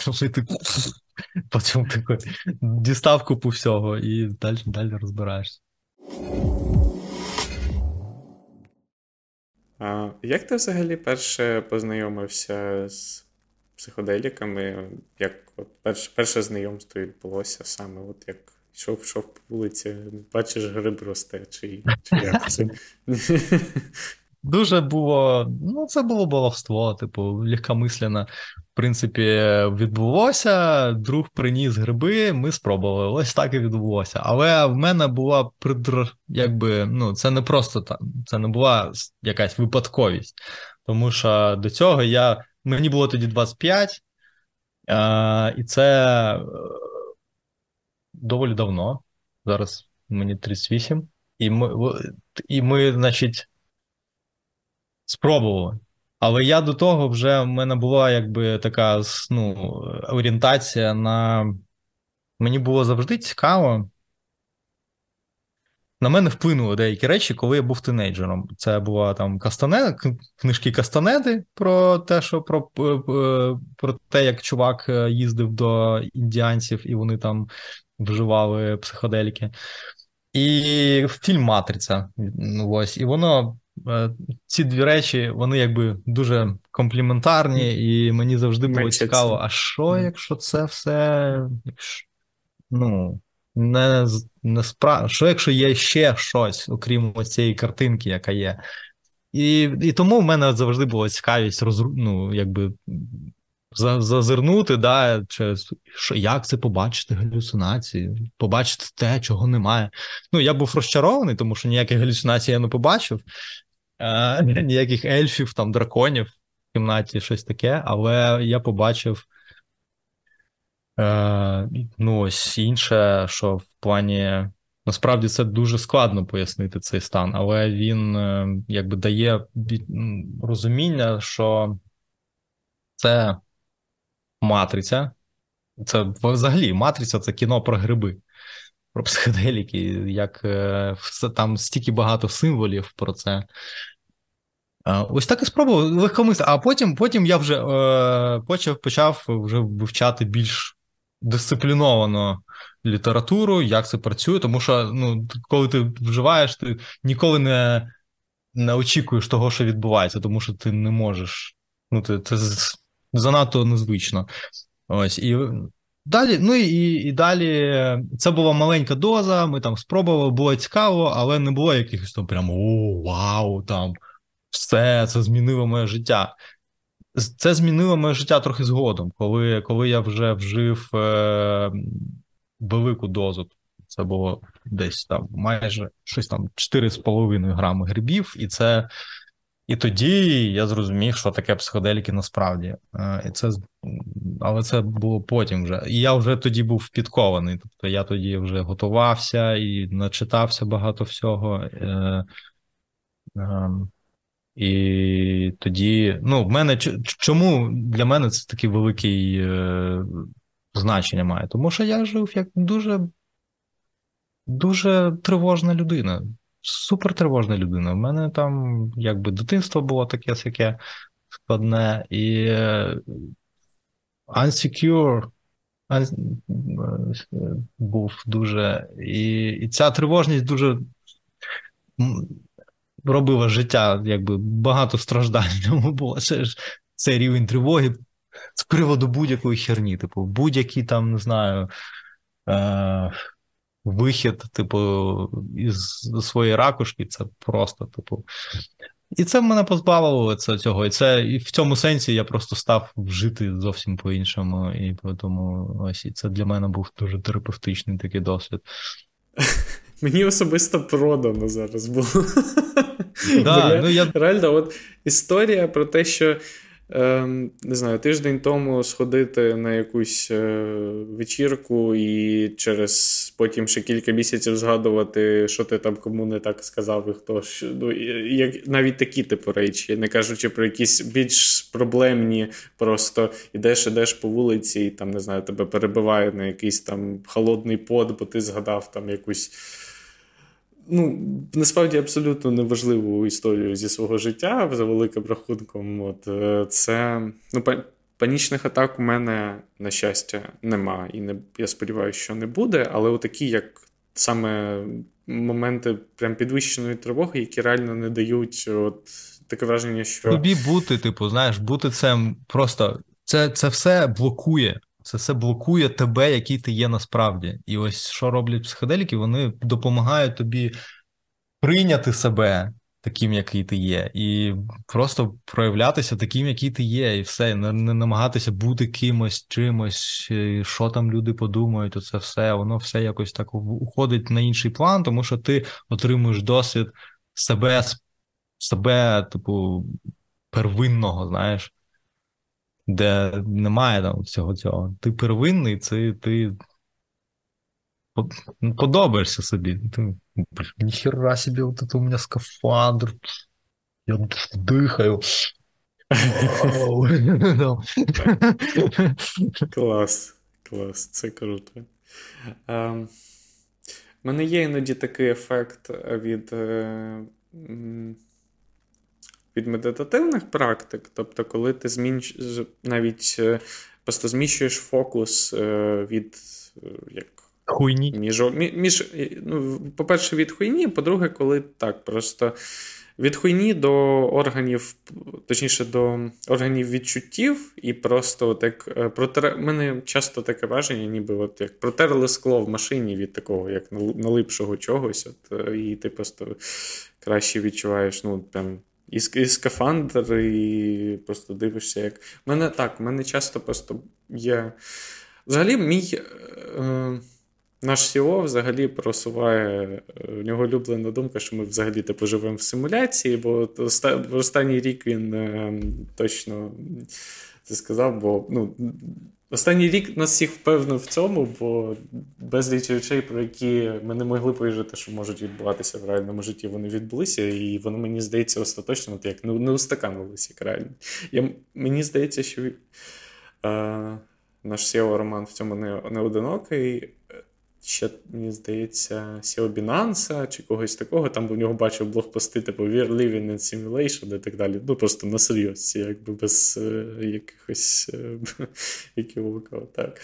потім таку дістав купу всього і далі розбираєшся. А Як ти взагалі перше познайомився з психоделіками? Як от перше перше знайомство відбулося саме? От як йшов йшов по вулиці, бачиш, гриб росте, чи, чи як це? [LAUGHS] Дуже було, ну, це було баловство, типу, легкомислено. В принципі, відбулося, друг приніс гриби, ми спробували. Ось так і відбулося. Але в мене була придр... якби, ну, це не просто так, це не була якась випадковість. Тому що до цього я. Мені було тоді 25, а, і це е, доволі давно. Зараз мені 38. І ми, і ми, значить. Спробували. Але я до того вже в мене була якби така ну, орієнтація на. Мені було завжди цікаво. На мене вплинули деякі речі, коли я був тинейджером. Це була там Кастанеда, книжки Кастанеди про те, що про про те, як чувак е, їздив до індіанців, і вони там вживали психоделіки. І фільм Матриця. Ось, І воно Е, ці дві речі, вони якби дуже компліментарні, і мені завжди було цікаво, а що, якщо це все ну, не не спра... що, якщо є ще щось, окрім цієї картинки, яка є. І і тому в мене завжди була цікавість роз... ну, якби зазирнути, да, через що, як це побачити галюцинації, побачити те, чого немає. Ну, я був розчарований, тому що ніяких галюцинацій я не побачив, е, [LAUGHS] ніяких ельфів, там, драконів в кімнаті, щось таке, але я побачив. Е, ну, ось інше, що в плані. Насправді це дуже складно пояснити цей стан, але він е, якби дає розуміння, що це Матриця. Це взагалі матриця це кіно про гриби, про психоделіки, як е, там стільки багато символів про це. Ось так і спробував легкомислено. А потім потім я вже е, почав почав вже вивчати більш дисципліновано літературу, як це працює, тому що ну, коли ти вживаєш, ти ніколи не не очікуєш того, що відбувається, тому що ти не можеш. Ну, ти, Це занадто незвично. Ось і далі, ну і і далі це була маленька доза. Ми там спробували, було цікаво, але не було якихось там прямо о, вау, там все це змінило моє життя. Це змінило моє життя трохи згодом, коли коли я вже вжив е, велику дозу. Це було десь там майже щось там 4,5 грами грибів, і це. І тоді я зрозумів, що таке психоделіки насправді. Е, і це, Але це було потім вже. І я вже тоді був підкований. Тобто я тоді вже готувався і начитався багато всього. Е, е, і тоді, ну, в мене чому для мене це таке велике е, значення має? Тому що я жив як дуже дуже тривожна людина, супер тривожна людина. У мене там якби дитинство було таке сяке складне і е, unsecure був дуже. І, і ця тривожність дуже робила життя, якби багато страждань було. Це ж це рівень тривоги з приводу будь-якої херні. Типу, будь-який там, не знаю, е- вихід, типу, із своєї ракушки, це просто, типу. І це мене позбавило цього. І це і в цьому сенсі я просто став жити зовсім по-іншому. І тому ось і це для мене був дуже терапевтичний такий досвід. [LAUGHS] Мені особисто продано зараз було. Да, я, ну, я... Реально, от історія про те, що Ем, не знаю, тиждень тому сходити на якусь е, вечірку і через потім ще кілька місяців згадувати, що ти там кому не так сказав, і хто ну, як навіть такі типу речі, не кажучи про якісь більш проблемні, просто ідеш, ідеш по вулиці, і там не знаю, тебе перебиває на якийсь там холодний пот, бо ти згадав там якусь ну, насправді абсолютно неважливу історію зі свого життя за великим рахунком. От е, це ну, панічних атак у мене, на щастя, нема. І не, я сподіваюся, що не буде. Але отакі, як саме моменти прям підвищеної тривоги, які реально не дають от таке враження, що. Тобі бути, типу, знаєш, бути це просто це, це все блокує. Це все блокує тебе, який ти є насправді. І ось що роблять психоделіки, вони допомагають тобі прийняти себе таким, який ти є, і просто проявлятися таким, який ти є, і все, не, не намагатися бути кимось, чимось, що там люди подумають, оце все, воно все якось так уходить на інший план, тому що ти отримуєш досвід себе, себе, типу, первинного, знаєш де немає там всього цього. Ти первинний, це ти подобаєшся собі. Ти, Ніхера собі, от це у мене скафандр. Я дихаю. [LAUGHS] Клас, клас, це круто. У ем, мене є іноді такий ефект від е, від медитативних практик, тобто, коли ти змінш... навіть е, просто зміщуєш фокус е, від е, як. Хуйні. Між, між, ну, По-перше, від хуйні, по-друге, коли так, просто від хуйні до органів, точніше, до органів відчуттів, і просто от як протер... Мене часто таке враження, ніби от як протерли скло в машині від такого, як налипшого чогось, от, і ти просто краще відчуваєш, ну, там і, і скафандр, і просто дивишся, як. У мене так, у мене часто просто є. Взагалі, мій. Е, наш CEO взагалі просуває в е, нього улюблена думка, що ми взагалі типу живемо в симуляції, бо в останній рік він е, точно це сказав, бо ну, Останній рік нас всіх впевнив в цьому, бо безліч речей, про які ми не могли повірити, що можуть відбуватися в реальному житті, вони відбулися, і воно мені здається остаточно, от як ну, не устаканилися як реально. Я, Мені здається, що е, наш SEO Роман в цьому не, не одинокий ще, мені здається, Сіо Binance чи когось такого. Там в нього бачив блогпости, типу We're living in simulation і так далі. Ну просто на серйозці, якби без е, якихось е, [LAUGHS] так.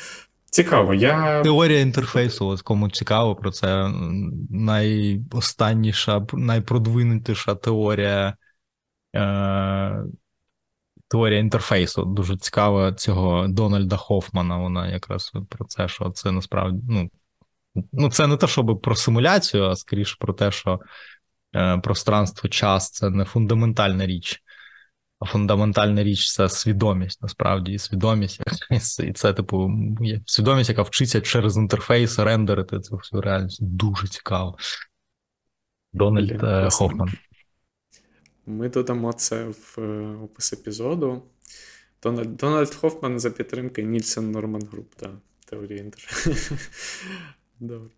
Цікаво, я. Теорія інтерфейсу, от кому цікаво про це найостанніша, найпродвинутіша теорія. Е- Теорія інтерфейсу дуже цікава цього Дональда Хофмана. Вона якраз про це, що це насправді ну, Ну, це не те, щоб про симуляцію, а скоріше про те, що е, пространство, час це не фундаментальна річ. А фундаментальна річ це свідомість, насправді, і свідомість, [LAUGHS] і це, типу, свідомість, яка вчиться через інтерфейс рендерити це все реальність. Дуже цікаво. Дональд Блін, Хофман. Ми додамо це в е, опис епізоду. Дональд Дональд Хофман за підтримки Нільсен Норман Груп, так, теорія інтерфейсу. [LAUGHS] Добре.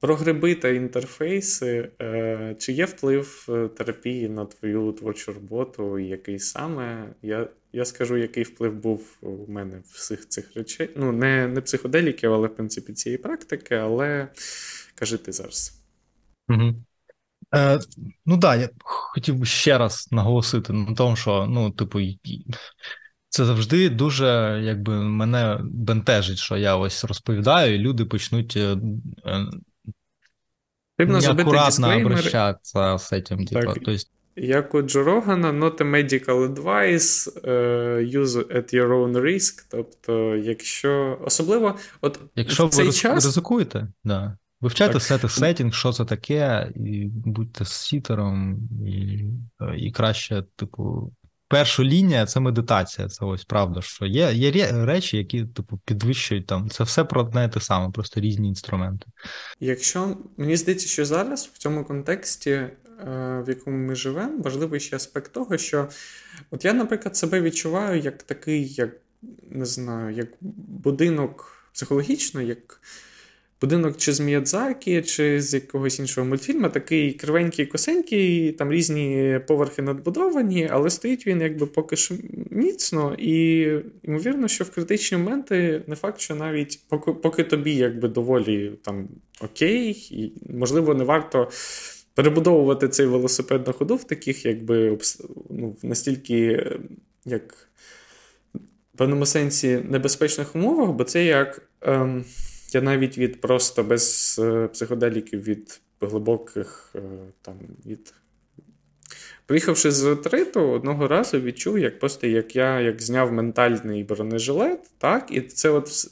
Про гриби та інтерфейси. Е, чи є вплив е, терапії на твою творчу роботу? Який саме? Я я скажу, який вплив був у мене всіх цих речей. Ну, не не психоделіків, але в принципі цієї практики, але кажи ти зараз. Угу. Е, Ну так, да, я хотів би ще раз наголосити на тому, що ну, типу, це завжди дуже якби мене бентежить, що я ось розповідаю, і люди почнуть е, е, неаккуратно обращатися з цим. Типу, то есть... Як у Джо Рогана, not a medical advice, uh, use at your own risk. Тобто, якщо особливо, от якщо в цей ви час... ризикуєте, да. Вивчайте сети сетінг, що це таке, і будьте сітером, і і краще, типу, перша лінія це медитація. Це ось правда, що є є речі, які типу підвищують там. Це все про одне те саме, просто різні інструменти. Якщо мені здається, що зараз в цьому контексті, е, в якому ми живемо, важливий ще аспект того, що от я, наприклад, себе відчуваю як такий, як не знаю, як будинок психологічно, як будинок чи з Міядзакі, чи з якогось іншого мультфільму, такий кривенький, косенький, там різні поверхи надбудовані, але стоїть він якби поки що міцно, і ймовірно, що в критичні моменти не факт, що навіть поки, поки тобі якби доволі там окей, і можливо, не варто. Перебудовувати цей велосипед на ходу в таких, якби ну, настільки, як в певному сенсі, небезпечних умовах, бо це як ем, я навіть від просто без е, психоделіків від глибоких е, там від. Приїхавши з ретриту, одного разу відчув, як просто як я як зняв ментальний бронежилет, так, і це от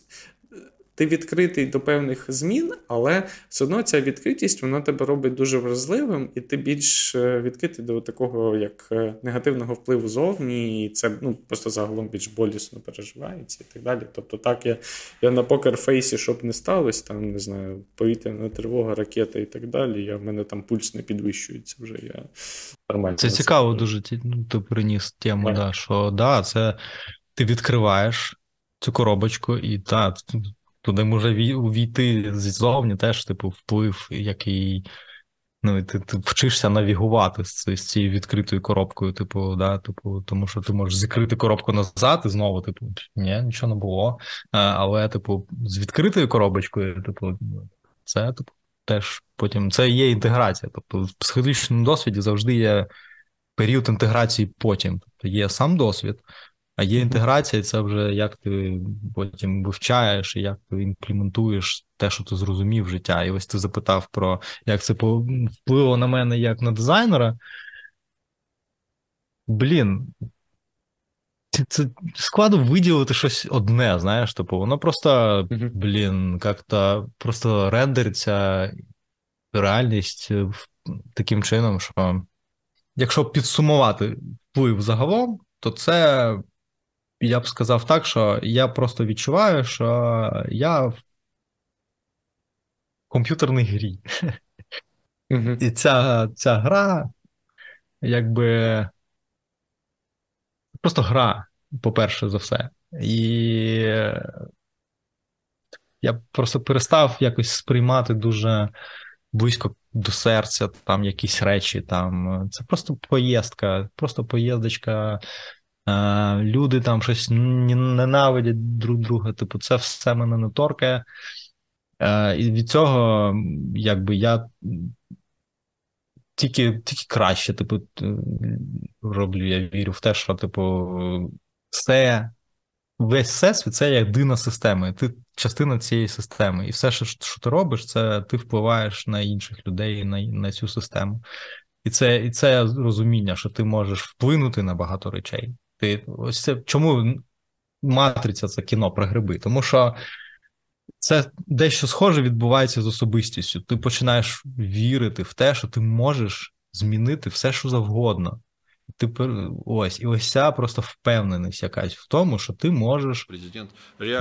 ти відкритий до певних змін, але все одно ця відкритість вона тебе робить дуже вразливим, і ти більш е, відкритий до такого як е, негативного впливу зовні, і це ну, просто загалом більш болісно переживається і так далі. Тобто, так я я на покерфейсі, щоб не сталося, там не знаю, повітряна тривога, ракета і так далі. Я в мене там пульс не підвищується вже. Я нормально. Це цікаво, це. дуже ну, ти приніс тему, да, що да, це ти відкриваєш. Цю коробочку, і так, туди може увійти ззовні теж, типу, вплив, який. Ну, ти, ти вчишся навігувати з, з цією відкритою коробкою, типу, да, типу, тому що ти можеш закрити коробку назад і знову, типу, ні, нічого не було. Але, типу, з відкритою коробочкою, типу, це типу, теж потім це є інтеграція. Тобто, в психологічному досвіді завжди є період інтеграції потім. Тобто є сам досвід, а є інтеграція, і це вже як ти потім вивчаєш і як ти імплементуєш те, що ти зрозумів в життя. І ось ти запитав про як це впливало на мене як на дизайнера. Блін. Це складно виділити щось одне, знаєш, типу, воно просто, блін, як-то просто рендериться реальність таким чином, що якщо підсумувати вплив загалом, то це я б сказав так, що я просто відчуваю, що я в комп'ютерній грі. Mm-hmm. І ця ця гра, якби просто гра, по-перше, за все. І я просто перестав якось сприймати дуже близько до серця там якісь речі. Там. Це просто поїздка, просто поїздочка люди там щось ненавидять друг друга. Типу, це все мене не торкає. І від цього, якби я тільки тільки краще, типу, роблю. Я вірю в те, що, типу, все, весь всесвіт це єдина система. Ти частина цієї системи. І все, що що ти робиш, це ти впливаєш на інших людей, на на цю систему. І це і це розуміння, що ти можеш вплинути на багато речей. Ти ось це чому матриця це кіно про гриби? Тому що це дещо схоже відбувається з особистістю. Ти починаєш вірити в те, що ти можеш змінити все, що завгодно. Тепер ось і ось ця просто впевненість якась в тому, що ти можеш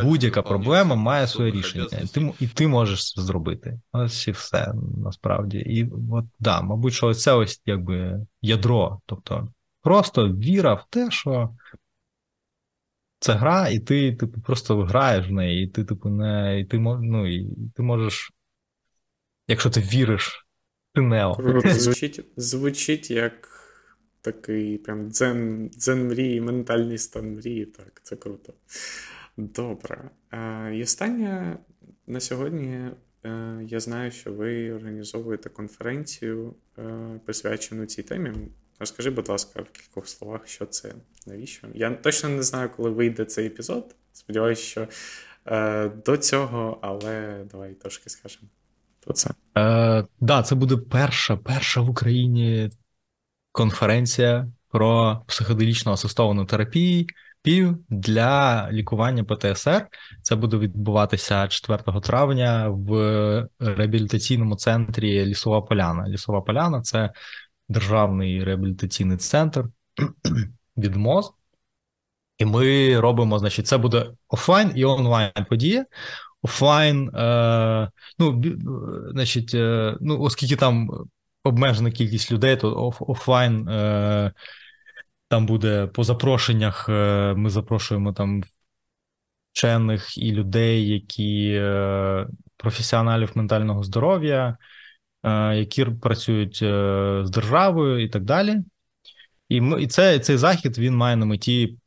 будь-яка проблема має своє рішення, і ти і ти можеш це зробити. Ось і все насправді. І от да, мабуть, що це ось якби ядро. Тобто просто віра в те, що це гра, і ти типу, просто граєш в неї, і ти, типу, не і ти ну, і ти можеш, якщо ти віриш, ти нео. Звучить, [LAUGHS] звучить як такий прям дзен дзен мрії, ментальний стан мрії. Так, це круто. Добре. І останнє на сьогодні е, я знаю, що ви організовуєте конференцію, е, присвячену цій темі. Розкажи, будь ласка, в кількох словах, що це, навіщо? Я точно не знаю, коли вийде цей епізод. Сподіваюся, що е, до цього, але давай трошки скажемо про це. Е, да, це буде перша, перша в Україні конференція про психоделічну асистовану терапію для лікування ПТСР. Це буде відбуватися 4 травня в реабілітаційному центрі Лісова Поляна. Лісова Поляна це державний реабілітаційний центр [CLEARS THROAT] від МОЗ. І ми робимо, значить, це буде офлайн і онлайн подія. Офлайн, е, ну, значить, е, ну, оскільки там обмежена кількість людей, то офлайн е, там буде по запрошеннях. Е, ми запрошуємо там вчених і людей, які е, професіоналів ментального здоров'я, які працюють е, з державою і так далі. І ми і це цей захід він має на меті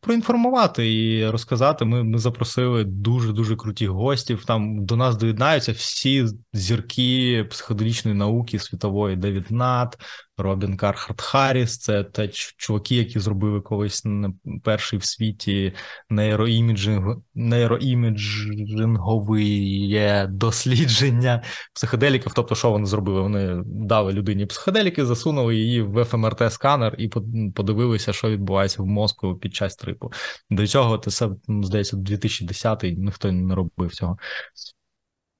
проінформувати і розказати. Ми ми запросили дуже дуже крутих гостів. Там до нас доєднаються всі зірки психоделічної науки світової Девід Нат, Робін Кархарт Харріс, це те чуваки, які зробили колись перший в світі neuroimaging, neuroimaging ові дослідження психоделіків. Тобто, що вони зробили? Вони дали людині психоделіки, засунули її в ФМРТ сканер і подивилися, що відбувається в мозку під час трипу. До цього це здається 2010-й, ніхто не робив цього.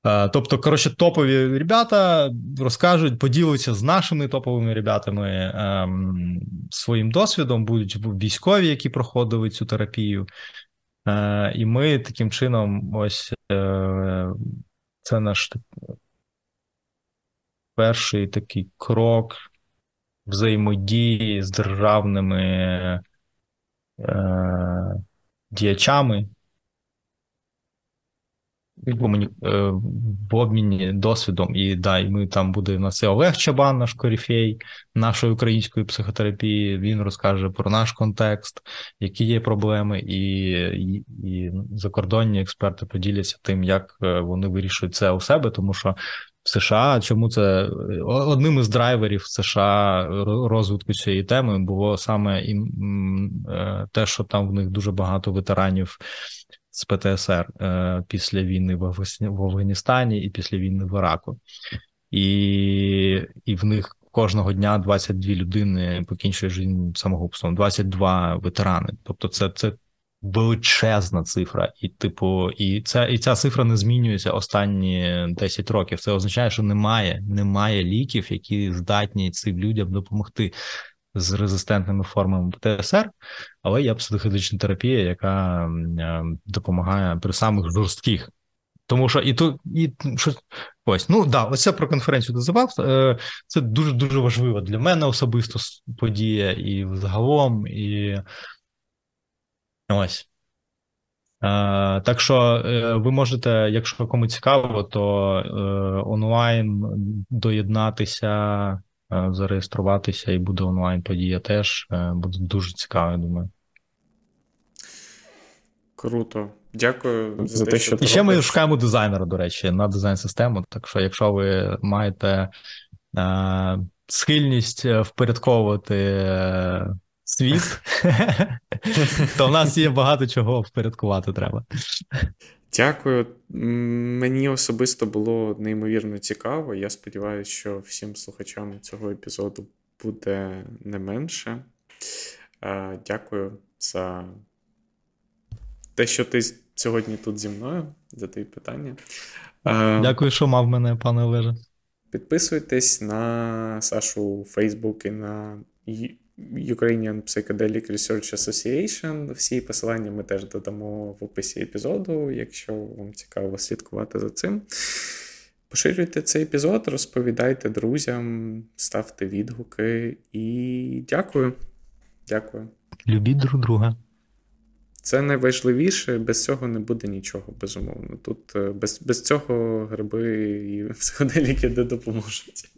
Е, тобто, коротше, топові ребята розкажуть, поділиться з нашими топовими ребятами ем, своїм досвідом, будуть військові, які проходили цю терапію. Е, І ми таким чином, ось е, це наш перший такий крок взаємодії з державними діячами комуні... Е, в обміні досвідом. І да, і ми там буде на це Олег Чабан, наш коріфей нашої української психотерапії. Він розкаже про наш контекст, які є проблеми, і, і, і закордонні експерти поділяться тим, як е, вони вирішують це у себе, тому що. В США, чому це одним із драйверів США розвитку цієї теми було саме і е, те, що там в них дуже багато ветеранів з ПТСР е, після війни в Афганістані і після війни в Іраку, і і в них кожного дня 22 людини покінчує життя самогубством, 22 ветерани. Тобто, це це величезна цифра, і типу, і ця і ця цифра не змінюється останні 10 років. Це означає, що немає, немає ліків, які здатні цим людям допомогти з резистентними формами ПТСР, але є психологічна терапія, яка е, допомагає при самих жорстких. Тому що і тут і що ось ну да, ось це про конференцію називав. Е, це дуже дуже важливо для мене особисто подія, і загалом, і ось. Е, так що ви можете, якщо кому цікаво, то онлайн доєднатися зареєструватися, і буде онлайн-подія теж. Е, буде дуже цікаво, я думаю. Круто. Дякую за те, що І ще ми шукаємо дизайнера, до речі, на дизайн-систему. Так що, якщо ви маєте е, схильність впорядковувати е, світ, [LAUGHS] то в нас є багато чого впорядкувати треба. Дякую. Мені особисто було неймовірно цікаво. Я сподіваюся, що всім слухачам цього епізоду буде не менше. Е, дякую за те, що ти сьогодні тут зі мною, за твої питання. Е, Дякую, що мав мене, пане Олеже. Підписуйтесь на Сашу у Фейсбук і на Ukrainian Psychedelic Research Association. Всі посилання ми теж додамо в описі епізоду, якщо вам цікаво слідкувати за цим. Поширюйте цей епізод, розповідайте друзям, ставте відгуки і дякую. Дякую. Любіть друг друга. Це найважливіше, без цього не буде нічого, безумовно. Тут е, без без цього гриби і [LAUGHS] психоделіки не допоможуть.